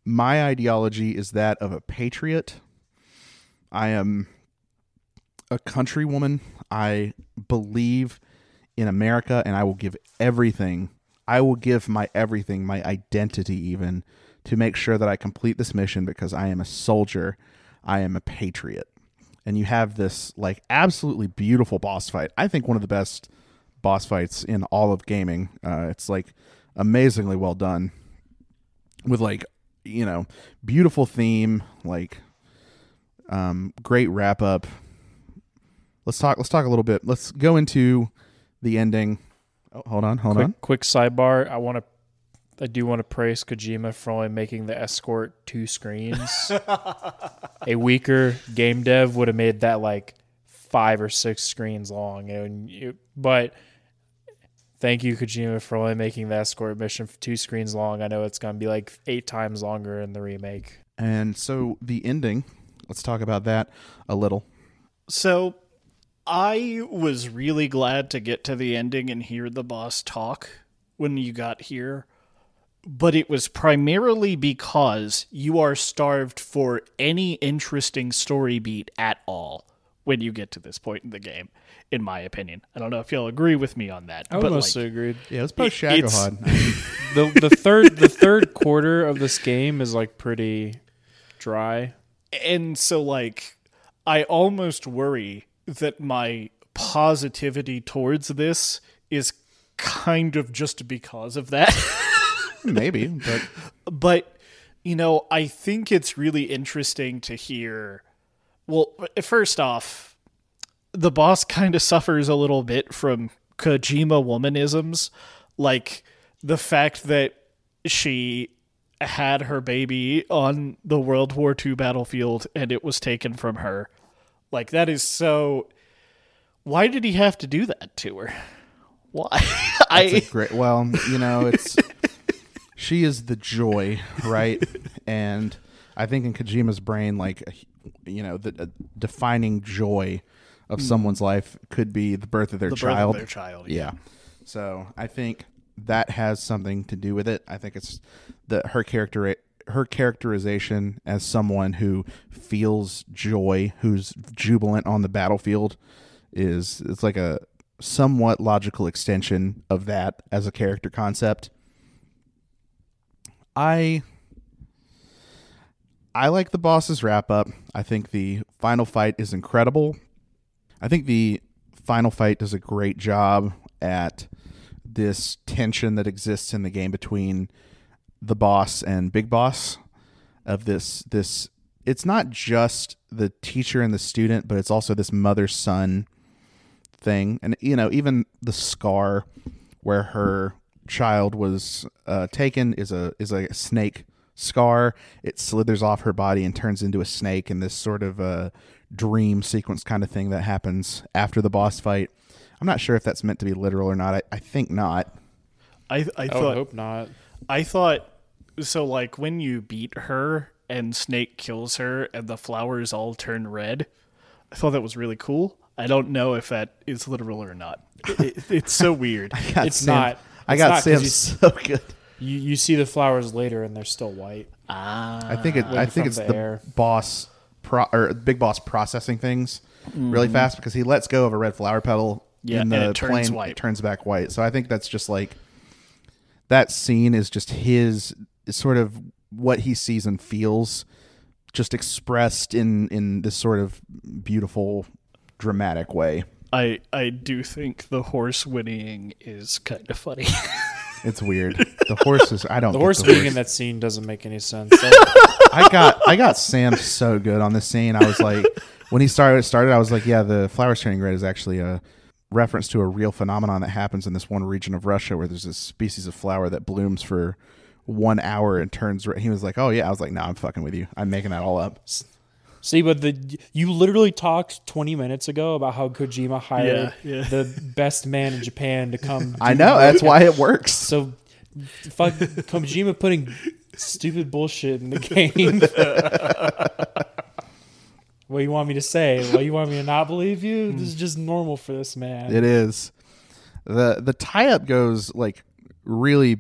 My ideology is that of a patriot. I am a countrywoman. I believe in America and I will give everything. I will give my everything, my identity even, to make sure that I complete this mission because I am a soldier. I am a patriot. And you have this like absolutely beautiful boss fight. I think one of the best boss fights in all of gaming. Uh, it's like amazingly well done with like you know beautiful theme like um great wrap up let's talk let's talk a little bit let's go into the ending oh, hold on hold quick, on quick sidebar. I want to, I do want to praise Kojima for only making the escort two screens. a weaker game dev would have made that like five or six screens long, and you, but. Thank you, Kojima, for only making the escort mission two screens long. I know it's going to be like eight times longer in the remake. and so the ending let's talk about that a little So I was really glad to get to the ending and hear the boss talk when you got here. But it was primarily because you are starved for any interesting story beat at all when you get to this point in the game, in my opinion. I don't know if you'll agree with me on that. I would but mostly like, agreed. yeah let's post It- it's- Shagohod the the third the third quarter of this game is like pretty dry. and so like I almost worry that my positivity towards this is kind of just because of that. maybe but but you know, I think it's really interesting to hear. Well, first off, the boss kind of suffers a little bit from Kojima womanisms. Like, the fact that she had her baby on the World War II battlefield and it was taken from her. Like that is so why did he have to do that to her? Why? I great. Well, you know, it's she is the joy, right? And I think in Kojima's brain, like you know, the uh, defining joy of someone's life could be the birth of their Hmm. the birth of child. their child. yeah. So I think that has something to do with it. I think it's the her character her characterization as someone who feels joy, who's jubilant on the battlefield, is it's like a somewhat logical extension of that as a character concept. I I like the boss's wrap up. I think the final fight is incredible. I think the final fight does a great job at this tension that exists in the game between the boss and Big Boss of this this it's not just the teacher and the student, but it's also this mother son thing. And you know, even the scar where her child was uh, taken is a is a snake scar. It slithers off her body and turns into a snake in this sort of a dream sequence kind of thing that happens after the boss fight. I'm not sure if that's meant to be literal or not. I, I think not. I I I thought hope not. I thought so like when you beat her and Snake kills her and the flowers all turn red. I thought that was really cool. I don't know if that is literal or not. It, it- it's so weird. God, It's Sam- not. I It's got not 'cause Sam so good. You you see the flowers later and they're still white. Ah, I think it. I think it's the the boss pro or big boss processing things really fast because he lets go of a red flower petal Yeah, in and the it turns plain, white. it turns back white. So I think that's just like that scene is just his sort of what he sees and feels, just expressed in in this sort of beautiful, dramatic way. I I do think the horse whinnying is kind of funny. It's weird. The horses. I don't. The get horse being in that scene doesn't make any sense. I got I got Sam so good on this scene. I was like, when he started started, I was like, yeah, the flowers turning red is actually a reference to a real phenomenon that happens in this one region of Russia where there's this species of flower that blooms for one hour and turns red. He was like, oh yeah. I was like, no, I'm fucking with you. I'm making that all up. See, but the you literally talked 20 minutes ago about how Kojima hired Yeah, yeah. the best man in Japan to come. I know the that's why it works. So, fuck Kojima putting stupid bullshit in the game. what you want me to say? What you want me to not believe you? This is just normal for this man. It is. the The tie up goes like really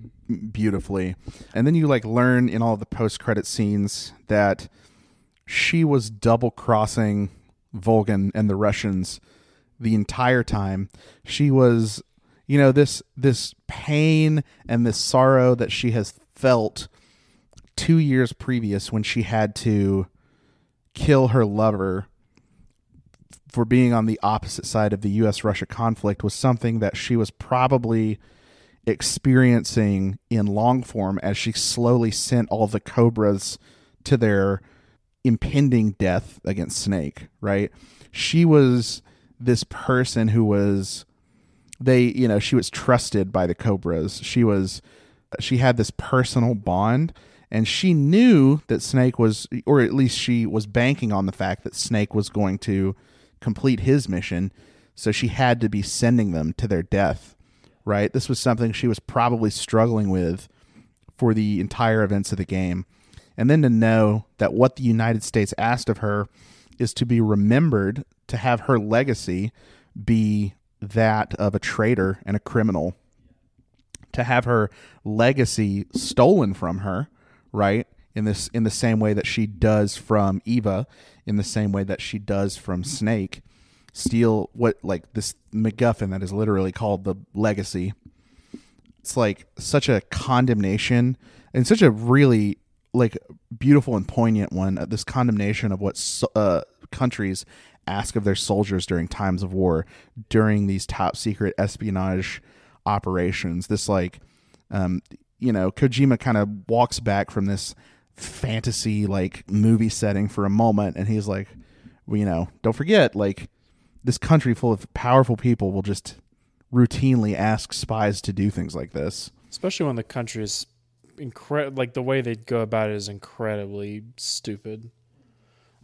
beautifully, and then you like learn in all the post credit scenes that she was double crossing Volgin and the Russians the entire time. She was, you know, this this pain and this sorrow that she has felt two years previous when she had to kill her lover for being on the opposite side of the US Russia conflict was something that she was probably experiencing in long form as she slowly sent all the cobras to their impending death against Snake, right? She was this person who was they, you know, she was trusted by the cobras. She was she had this personal bond and she knew that Snake was or at least she was banking on the fact that Snake was going to complete his mission, so she had to be sending them to their death, right? This was something she was probably struggling with for the entire events of the game. And then to know that what the United States asked of her is to be remembered, to have her legacy be that of a traitor and a criminal, to have her legacy stolen from her, right? In this in the same way that she does from Eva, in the same way that she does from Snake, steal what like this MacGuffin that is literally called the legacy. It's like such a condemnation and such a really like beautiful and poignant one. uh, This condemnation of what so- uh, countries ask of their soldiers during times of war, during these top secret espionage operations. This like, um, you know, Kojima kind of walks back from this fantasy like movie setting for a moment, and he's like, well, you know, don't forget, like, this country full of powerful people will just routinely ask spies to do things like this. especially when the country is incre- like the way they go about it is incredibly stupid.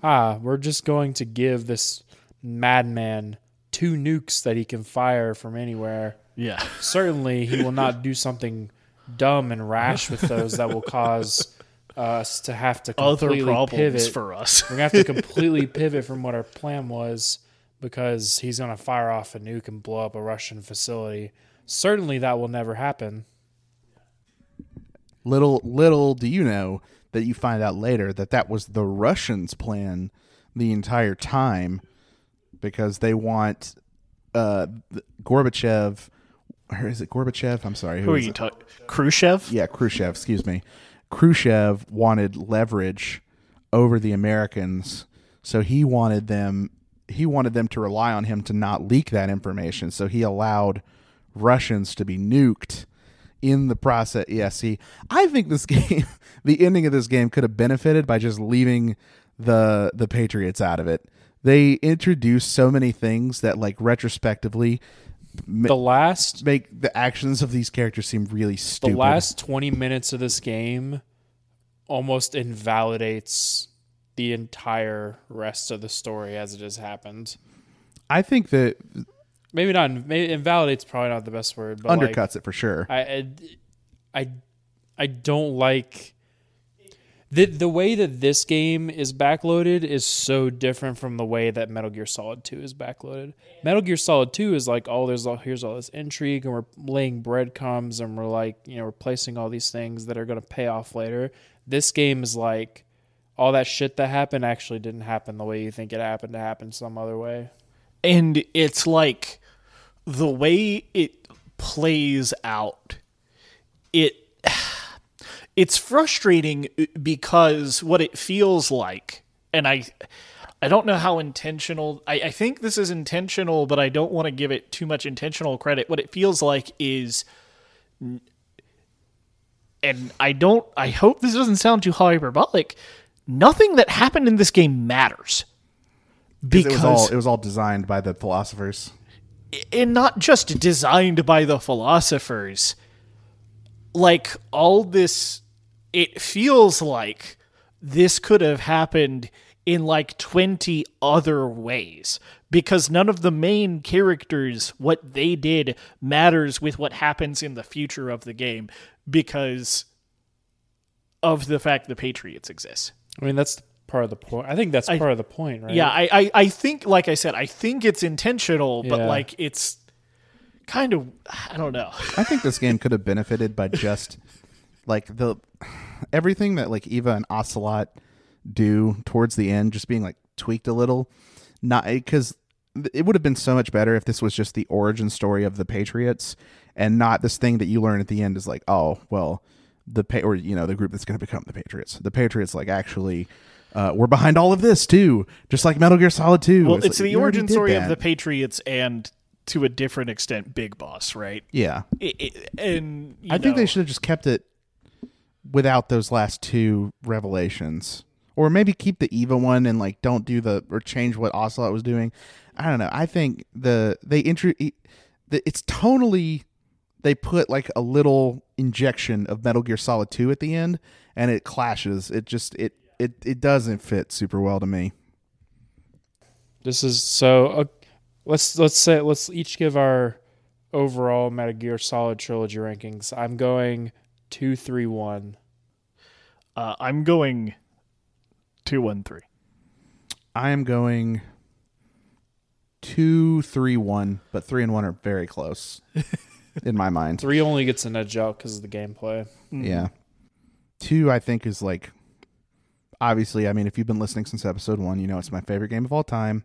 Ah, we're just going to give this madman two nukes that he can fire from anywhere. Yeah. Certainly, he will not do something dumb and rash with those that will cause us to have to Other problems pivot. for us. We're gonna have to completely pivot from what our plan was because he's gonna fire off a nuke and blow up a Russian facility. Certainly, that will never happen. Little little do you know that you find out later that that was the Russians' plan the entire time because they want uh Gorbachev or is it Gorbachev? I'm sorry. Who are you talking? Khrushchev? Yeah, Khrushchev, excuse me. Khrushchev wanted leverage over the Americans, so he wanted them he wanted them to rely on him to not leak that information. So he allowed Russians to be nuked in the process. Yeah, see, I think this game, the ending of this game could have benefited by just leaving the the Patriots out of it. They introduced so many things that, like retrospectively, ma- The last make the actions of these characters seem really stupid. the last 20 minutes of this game almost invalidates the entire rest of the story as it has happened. I think that Maybe not. Maybe invalidates probably not the best word, but like, undercuts it for sure. I, I, I, I don't like the the way that this game is backloaded is so different from the way that Metal Gear Solid Two is backloaded. Metal Gear Solid Two is like, oh, there's all here's all this intrigue, and we're laying breadcrumbs, and we're like, you know, we're placing all these things that are going to pay off later. This game is like, all that shit that happened actually didn't happen the way you think it happened to happen some other way. and it's like the way it plays out it it's frustrating because what it feels like and i i don't know how intentional i, I think this is intentional but i don't want to give it too much intentional credit what it feels like is and i don't i hope this doesn't sound too hyperbolic nothing that happened in this game matters it was all it was all designed by the philosophers. And not just designed by the philosophers. Like all this it feels like this could have happened in like 20 other ways because none of the main characters what they did matters with what happens in the future of the game because of the fact the patriots exist. I mean, that's part of the point. I think that's I- part of the point, right? yeah I, I i think like i said i think it's intentional but Yeah. like it's kind of i don't know I think this game could have benefited by just like the everything that like Eva and Ocelot do towards the end just being like tweaked a little. Not eh, because it would have been so much better if this was just the origin story of the Patriots and not this thing that you learn at the end is like, oh, well, the pay or you know the group that's going to become the Patriots. The Patriots like actually uh, we're behind all of this too, just like Metal Gear Solid Two. Well, it's, like, the origin story of the Patriots and to a different extent Big Boss, right? yeah. I- I- and you I think they should have just kept it without those last two revelations, or maybe keep the Eva one and like don't do the or change what Ocelot was doing. I don't know. I think the they intro the, it's tonally they put like a little injection of Metal Gear Solid Two at the end, and it clashes. It just it it it doesn't fit super well to me. This is so. Uh, let's let's say let's each give our overall Metal Gear Solid trilogy rankings. I'm going two, three, one. uh, I'm going two one three. I am going two, three, one, but three and one are very close in my mind. Three only gets an edge out because of the gameplay. Yeah. Two, I think, is like obviously. I mean, if you've been listening since episode one, you know it's my favorite game of all time.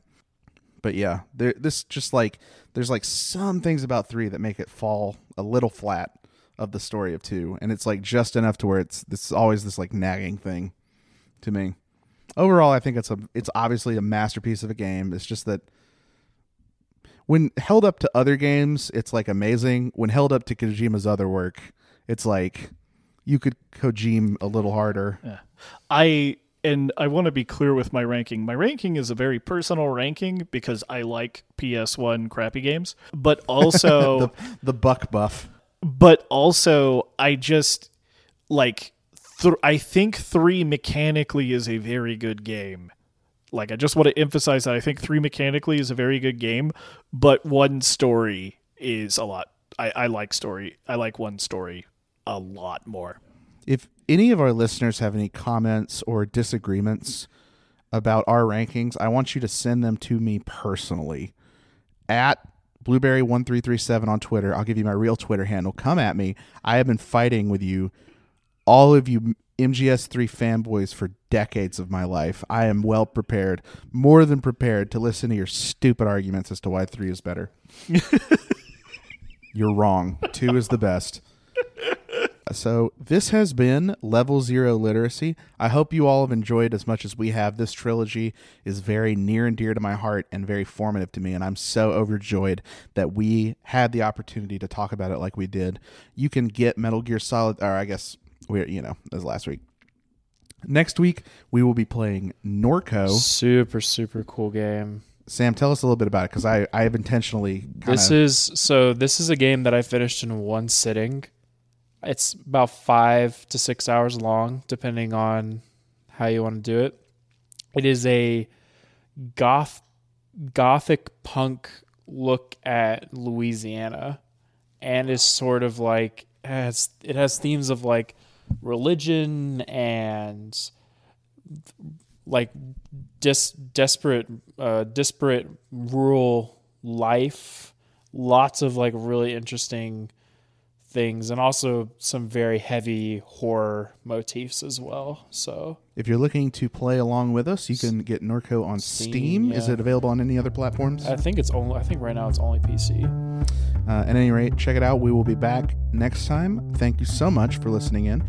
But yeah, there. This just like there's like some things about three that make it fall a little flat of the story of two, and it's like just enough to where it's this is always this like nagging thing to me. Overall, I think it's a it's obviously a masterpiece of a game. It's just that when held up to other games, it's like amazing. When held up to Kojima's other work, it's like you could Kojima a little harder. I and I want to be clear with my ranking. My ranking is a very personal ranking because I like PS1 crappy games, but also the the buck buff. but also I just like th- I think 3 mechanically is a very good game. Like I just want to emphasize that I think 3 mechanically is a very good game, but one story is a lot I, I like story. I like one story a lot more. If any of our listeners have any comments or disagreements about our rankings, I want you to send them to me personally at blueberry1337 on Twitter. I'll give you my real Twitter handle. Come at me. I have been fighting with you, all of you MGS3 fanboys, for decades of my life. I am well prepared, more than prepared, to listen to your stupid arguments as to why 3 is better. You're wrong. 2 is the best. So, this has been Level Zero Literacy. I hope you all have enjoyed as much as we have. This trilogy is very near and dear to my heart and very formative to me, and I'm so overjoyed that we had the opportunity to talk about it like we did. You can get Metal Gear Solid, or I guess we're, you know, as last week. Next week, we will be playing Norco. Super, super cool game. Sam, tell us a little bit about it because I, I have intentionally. This is so. This is a game that I finished in one sitting. It's about five to six hours long, depending on how you want to do it. It is a goth, gothic punk look at Louisiana, and is sort of like has it has themes of like religion and like dis- desperate uh disparate rural life lots of like really interesting things and also some very heavy horror motifs as well so if you're looking to play along with us, you can get Norco on Steam. Steam, Is it available on any other platforms? i think it's only i think right now it's only pc Uh, at any rate, check it out. We will be back next time. Thank you so much for listening in.